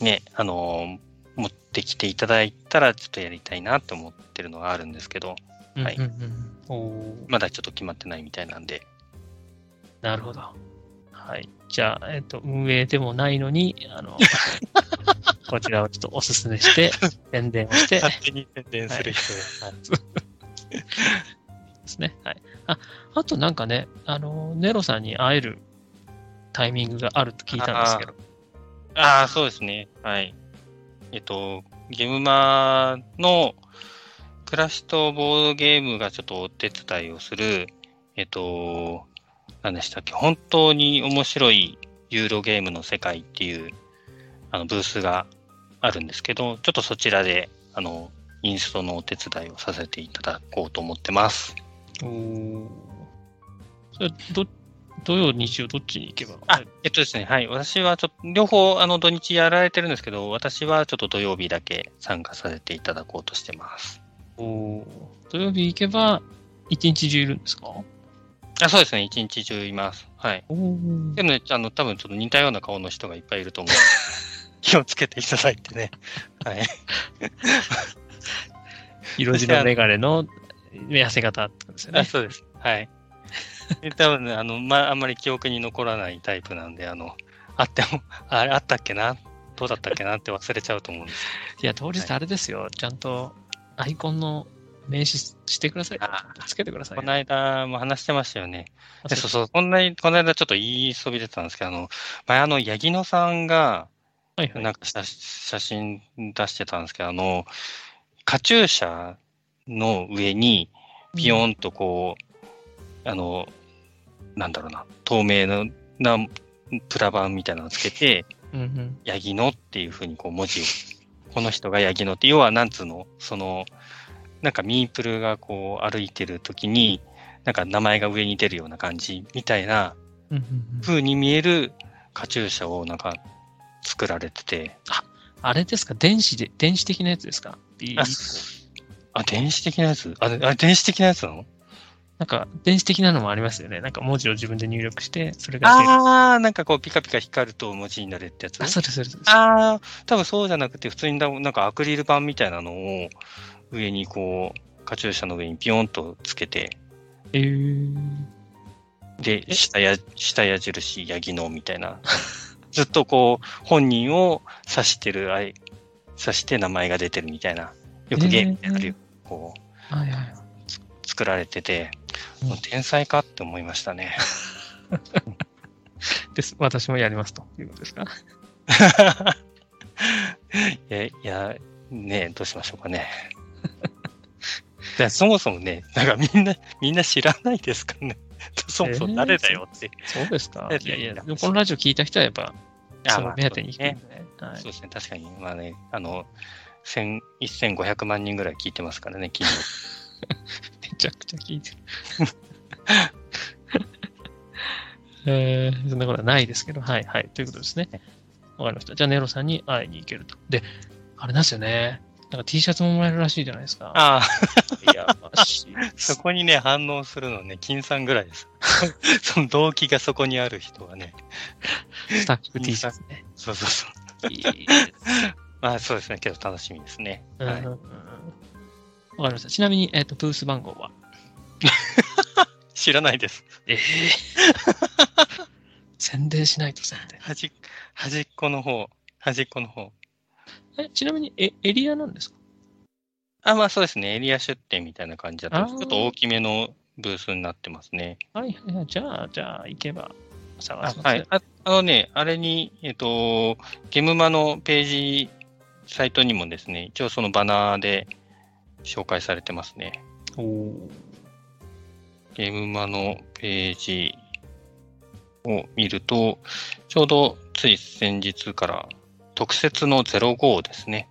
ね、あの持ってきていただいたら、ちょっとやりたいなって思ってるのがあるんですけど、はい。まだちょっと決まってないみたいなんで。なるほど。はい。じゃあ、えっ、と、運営でもないのに、あの、こちらをちょっとおすすめして、宣伝をして。勝手に宣伝する人はい、ですね。はい。あ、あとなんかね、あの、ネロさんに会えるタイミングがあると聞いたんですけど。ああ、そうですね。はい。えっと、ゲームマの暮らしとボードゲームがちょっとお手伝いをする、えっと、何でしたっけ、本当に面白いユーロゲームの世界っていうあのブースがあるんですけど、ちょっとそちらであのインストのお手伝いをさせていただこうと思ってます。おそれど土曜、日曜、どっちに行けば？あ、えっとですね、はい。私はちょっと、両方、あの、土日やられてるんですけど、私はちょっと土曜日だけ参加させていただこうとしてます。お土曜日行けば、一日中いるんですか？あそうですね、一日中います。はい。でもね、あの、多分ちょっと似たような顔の人がいっぱいいると思う。気をつけていただいてね。はい。色白メガネの痩せ方ってことですよね。あそうです。はい。多分ね、あの、まあ、あんまり記憶に残らないタイプなんで、あの、あっても、あれあったっけな？どうだったっけなって忘れちゃうと思うんです。いや、当日あれですよ。はい、ちゃんとアイコンの名刺してください。つけてください。この間も話してましたよね。そうそう、こんなに、この間ちょっと言いそびれてたんですけど、あの、前あの、八木野さんが、なんか写真出してたんですけど、あの、カチューシャの上に、ピヨンとこう、うん、あの、なんだろうな、透明のなプラ板みたいなのをつけて、うんうん。ヤギのっていうふうにこう文字を、この人がヤギのって、要はなんつうの、その、なんかミープルがこう歩いてる時に、なんか名前が上に出るような感じみたいな風に見えるカチューシャをなんか作られてて、あれですか？電子で、電子的なやつですか？ああ、電子的なやつ？あ、あ電子的なやつなの？なんか、電子的なのもありますよね。なんか文字を自分で入力して、それが。ああ、なんかこうピカピカ光ると文字になるってやつ？あ、そうです、そうです。ああ、多分そうじゃなくて、普通にだなんかアクリル板みたいなのを上にこう、カチューシャの上にピヨンとつけて、えー、で、え？下や、下矢印、ヤギのみたいな。ずっとこう、本人を指してる、あい指して名前が出てるみたいな。よくゲームであるよ。こう、はいはい。作られてて、うんもう天才かって思いましたね。です。私もやりますということですか？いや、いや、ねえどうしましょうかね。そもそもね、なんかみんな、みんな知らないですからね。そもそも誰だよって。そうですか？えいやいや、このラジオ聞いた人はやっぱ、その目当てにそうです行くんでね。はいそうですね、確かに、まあね、あの、千1500万人ぐらい聞いてますからね、昨日。めちゃくちゃ聞いてる。えー、そんなことはないですけど、はいはい。ということですね。わかりました。じゃあ、ネロさんに会いに行けると。で、あれなんですよね。なんか T シャツももらえるらしいじゃないですか。ああ、いや、そこにね、反応するのね、金さんぐらいです。その動機がそこにある人はね。スタッフ T シャツね。そうそうそう。いいですまあそうですね、けど楽しみですね。はいうんうんうんわかりました。ちなみに、えっ、と、ブース番号は？知らないです。ええ 宣伝しないと宣伝。端っ端っこの方、端っこの方。え、ちなみに、え、エリアなんですか？あ、まあそうですね、エリア出店みたいな感じだと、ちょっと大きめのブースになってますね。はいはいはい。じゃあ、じゃあ、行けば探あします。はい。ああのね、あれに、えっと、ゲムマのページ、サイトにもですね、一応そのバナーで紹介されてますね。おーゲームマのページを見ると、ちょうどつい先日から特設の05ですね。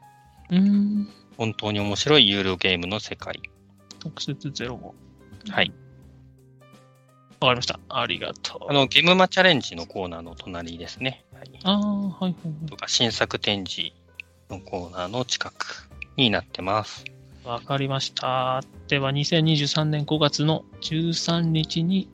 うーん。本当に面白いユーロゲームの世界。特設05。はい。わかりました。ありがとう。あの、ゲームマチャレンジのコーナーの隣ですね。はい、あー、はいはいはい。とか、新作展示のコーナーの近くになってます。わかりました。では、2023年5月の13日に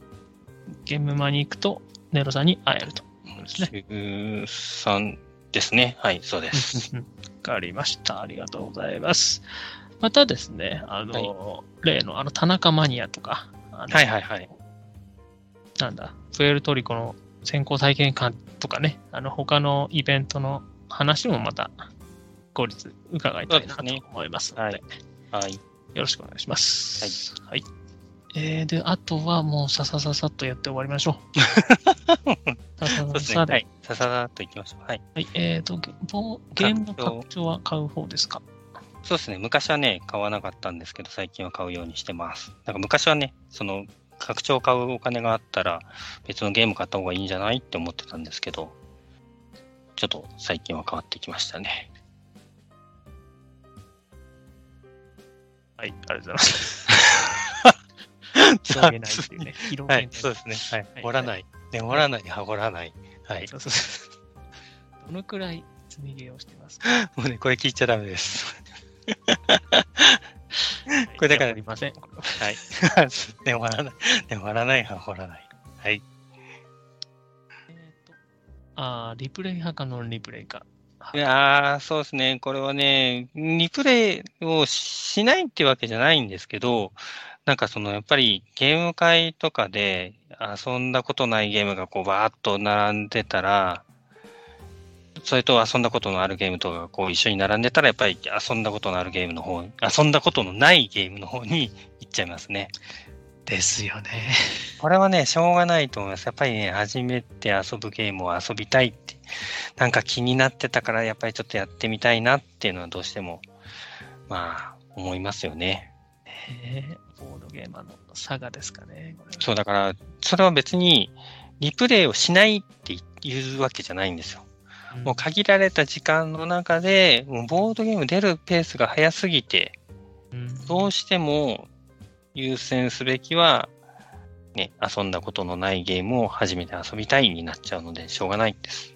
ゲームマに行くと、ネロさんに会えると。ですね13ですね。はい、そうです。わかりました。ありがとうございます。またですね、あの、例のあの田中マニアとか、はいはいはい。なんだ、プエルトリコの先行体験館とかね、あの他のイベントの話もまた後日伺いたいなと思いますので、はいはい。よろしくお願いします。はい。えー、で、あとはもうささささっとやって終わりましょう。ささ。ささで、はい。さささっといきましょう。はい。はい、えーと、ゲームの拡張は買う方ですか？そうですね。昔はね、買わなかったんですけど、最近は買うようにしてます。なんか昔はね、その、拡張買うお金があったら、別のゲーム買った方がいいんじゃない？って思ってたんですけど、ちょっと最近は変わってきましたね。はい、ありがとうございます。広げないっていうね。広げはないい。。そうですね。はいはい。掘らない。ね、掘らない、は掘らない。はい。どのくらい積みゲーをしてますか？もうね、これ聞いちゃダメです。はいこれだからははい。ね、掘らない。ね、掘らない、は掘らない。はい。えーとあーリプレイ派かノンリプレイか。いや、そうですね。これはね、リプレイをしないってわけじゃないんですけど、なんかその、やっぱりゲーム会とかで遊んだことないゲームがこうバーッと並んでたら、それと遊んだことのあるゲームとかがこう一緒に並んでたら、やっぱり遊んだことのあるゲームの方、遊んだことのないゲームの方に行っちゃいますね。ですよね。これはね、しょうがないと思います。やっぱりね、初めて遊ぶゲームを遊びたいって、なんか気になってたから、やっぱりちょっとやってみたいなっていうのはどうしても、まあ、思いますよね。えーボードゲーマーの差がですかね。そう、だから、それは別に、リプレイをしないっていうわけじゃないんですよ。もう限られた時間の中で、もうボードゲーム出るペースが早すぎて、どうしても優先すべきは、ね、遊んだことのないゲームを初めて遊びたいになっちゃうので、しょうがないです。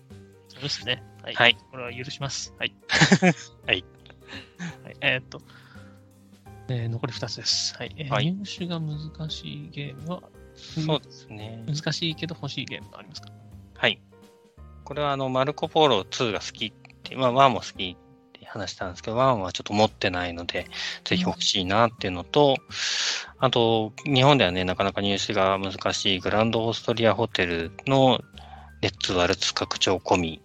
そうですね。はい。はい、これは許します。はい。はい。はい、えー、っと、えー、残り2つです。はい。えー、はい、入手が難しいゲームは、そうですね。難しいけど欲しいゲームがありますか？はい。これはあの、マルコ・ポーロ2が好きって、まあ、1も好き話したんですけど、1はちょっと持ってないので、ぜひ欲しいなっていうのと、あと、日本ではね、なかなか入手が難しいグランドオーストリアホテルのレッツ・ワルツ拡張込み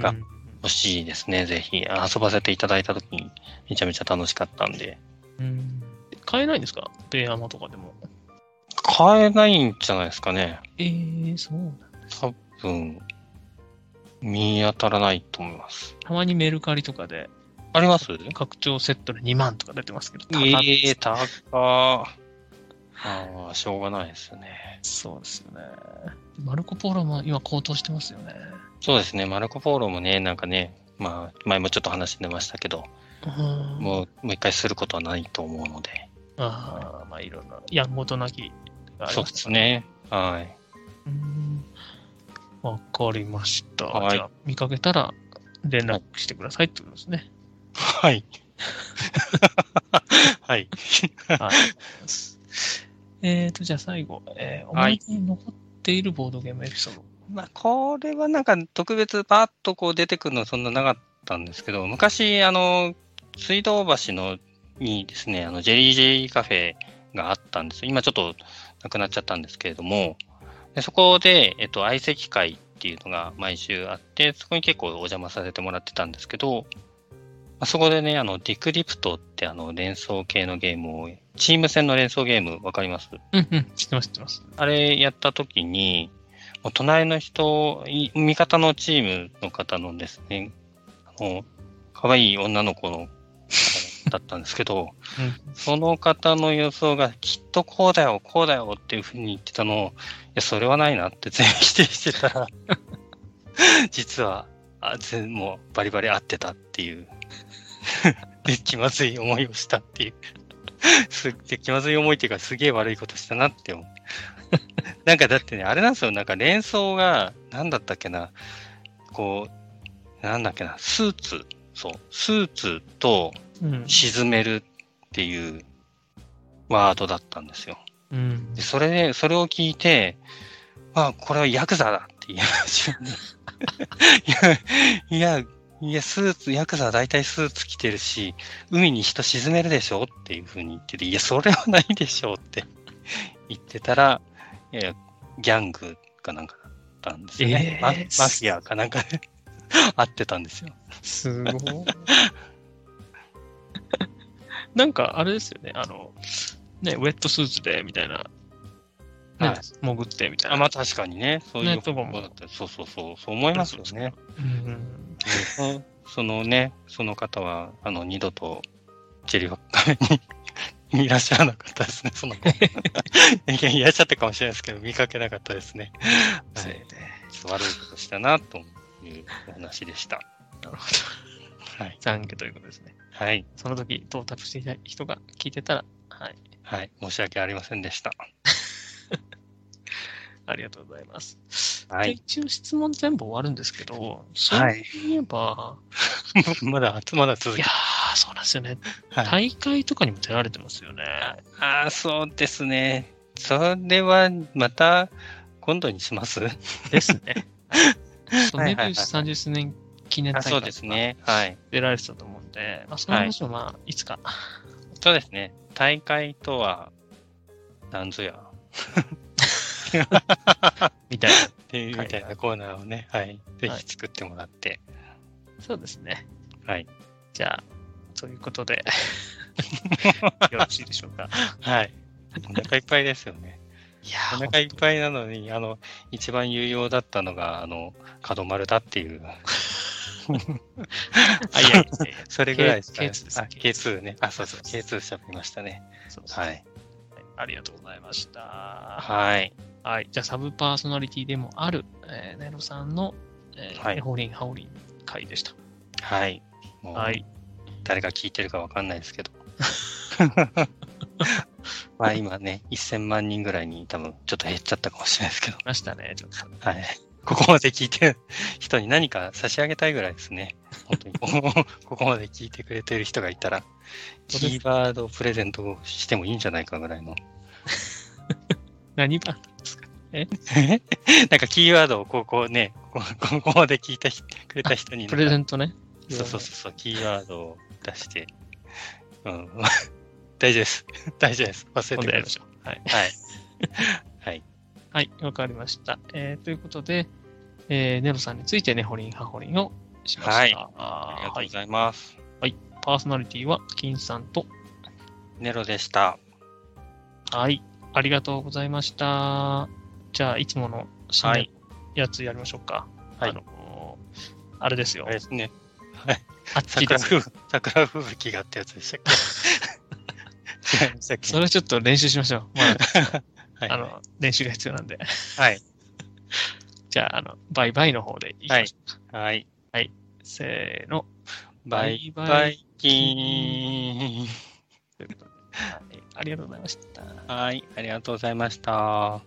が欲しいですね、ぜひ。遊ばせていただいたときにめちゃめちゃ楽しかったんで。うん。買えないんですか？ベアマとかでも。買えないんじゃないですかね。ええー、そうなんです多分、見当たらないと思います。たまにメルカリとかで。あります？拡張セットで2万とか出てますけど。ええー、高ああ、しょうがないですよね。そうですよね。マルコ・ポーロも今高騰してますよね。そうですね。マルコ・ポーロもね、なんかね、まあ、前もちょっと話出ましたけど、うもう、もう一回することはないと思うので。ああ、まあ、いろんな、やんごとなき、そうですね。はい。うんわかりました。はい、じゃあ、見かけたら連絡してくださいってことですね。はい。はい。はい。えっと、じゃあ最後、えー、思い出に残っているボードゲームエピソード。はい、まあ、これはなんか特別パッとこう出てくるのはそんななかったんですけど、昔、あの、水道橋のにですね、あの、ジェリージェリーカフェがあったんです。今ちょっとなくなっちゃったんですけれども、でそこで、えっと、相席会っていうのが毎週あって、そこに結構お邪魔させてもらってたんですけど、まあ、そこでね、あの、ディクリプトってあの、連想系のゲームを、チーム戦の連想ゲームわかります？うんうん、知ってます、知ってます。あれやった時に、もう隣の人、味方のチームの方のですね、あの、可愛い女の子のだったんですけど、うん、その方の予想がきっとこうだよ、こうだよっていうふうに言ってたのを、いや、それはないなって全否定してた。ら 実は、あ全もうバリバリ合ってたっていう。で、気まずい思いをしたっていう。すで気まずい思いっていうか、すげえ悪いことしたなって思う。なんかだってね、あれなんですよ、なんか連想が、なんだったっけな、こう、なんだっけな、スーツ、そう、スーツと沈めるっていうワードだったんですよ。うん、でそれで、それを聞いて、まあ、これはヤクザだって言いまし。いや、いや、いや、スーツ、ヤクザは大体スーツ着てるし、海に人沈めるでしょっていうふうに言ってて、いや、それはないでしょって 言ってたら、いやギャングかなんかだったんですよね。えー、ママフィアかなんかで 会ってたんですよ。すごい。なんか、あれですよね、あの、ね、ウェットスーツで、みたいな、ね、はい、潜ってみたいな。あ、まあ確かにね、そういうことだったそうそうそう、そう思いますよね。うん、そのね、その方は、あの、二度と、チェリファッカにいらっしゃらなかったですね、その子。いらっしゃったかもしれないですけど、見かけなかったですね。はい。悪いことしたな、というお話でした。なるほど。はい。懺悔ということですね。はい。その時、到達していた人が聞いてたら、はい。はい。申し訳ありませんでした。ありがとうございます。はい。一応質問全部終わるんですけど、そういえば、まだ、まだ続きいやー、そうなんですよね、はい。大会とかにも出られてますよね。ああ、そうですね。それは、また、今度にしますですね。メビウス30周年記念大会そうですね。はい。出られてたと思うんで、まあ、その話をまあ、いつか。そうですね。大会とは、なんぞや。みたいな。っていうみたいなコーナーをね、はい。ぜひ作ってもらって。はい、そうですね。はい。じゃあ、ということで よろしいでしょうか。はい。お腹いっぱいですよね。いやお腹いっぱいなのに、あの、一番有用だったのが、あの、角丸だっていう。あ、いやいやそれぐらいですか、ね。K2 です。K2 ね。あ、そうそう、K2 しゃべりましたね。そうそうはい。ありがとうございました。はい。はい。じゃあ、サブパーソナリティでもある、えー、ネロさんのえー、はい、ホリンハオリン会でした。はい。はい。誰が聞いてるかわかんないですけど。まあ今ね、1000万人ぐらいに多分ちょっと減っちゃったかもしれないですけど。ましたね、ちょっと。はい。ここまで聞いてる人に何か差し上げたいぐらいですね。本当に。ここまで聞いてくれてる人がいたら、キーワードプレゼントしてもいいんじゃないかぐらいの。何番ですかえ？なんかキーワードをここね、こここまで聞いてくれた人に。プレゼントね。そうそうそう、キーワードを出して。うん。大丈夫です。大丈夫です。忘れてください。はい。はい。はい。はい、わかりました。えー、ということで、えー、ネロさんについてね、ホリン、ハホリンをしました。はい。ありがとうございます。はい。パーソナリティは、金さんと、ネロでした。はい。ありがとうございました。じゃあ、いつもの新年やつやりましょうか。はい。あのー、あれですよ。あれですね。はい。あっち桜吹雪、桜吹雪がってやつでしたっけ？それちょっと練習しましょう。まあ、はい、あの、練習が必要なんで。はい。じゃあ、あの、バイバイの方でいきましょうか。はい。はい。せーの。バイバイキーン。ということで、はい、ありがとうございました。はい、ありがとうございました。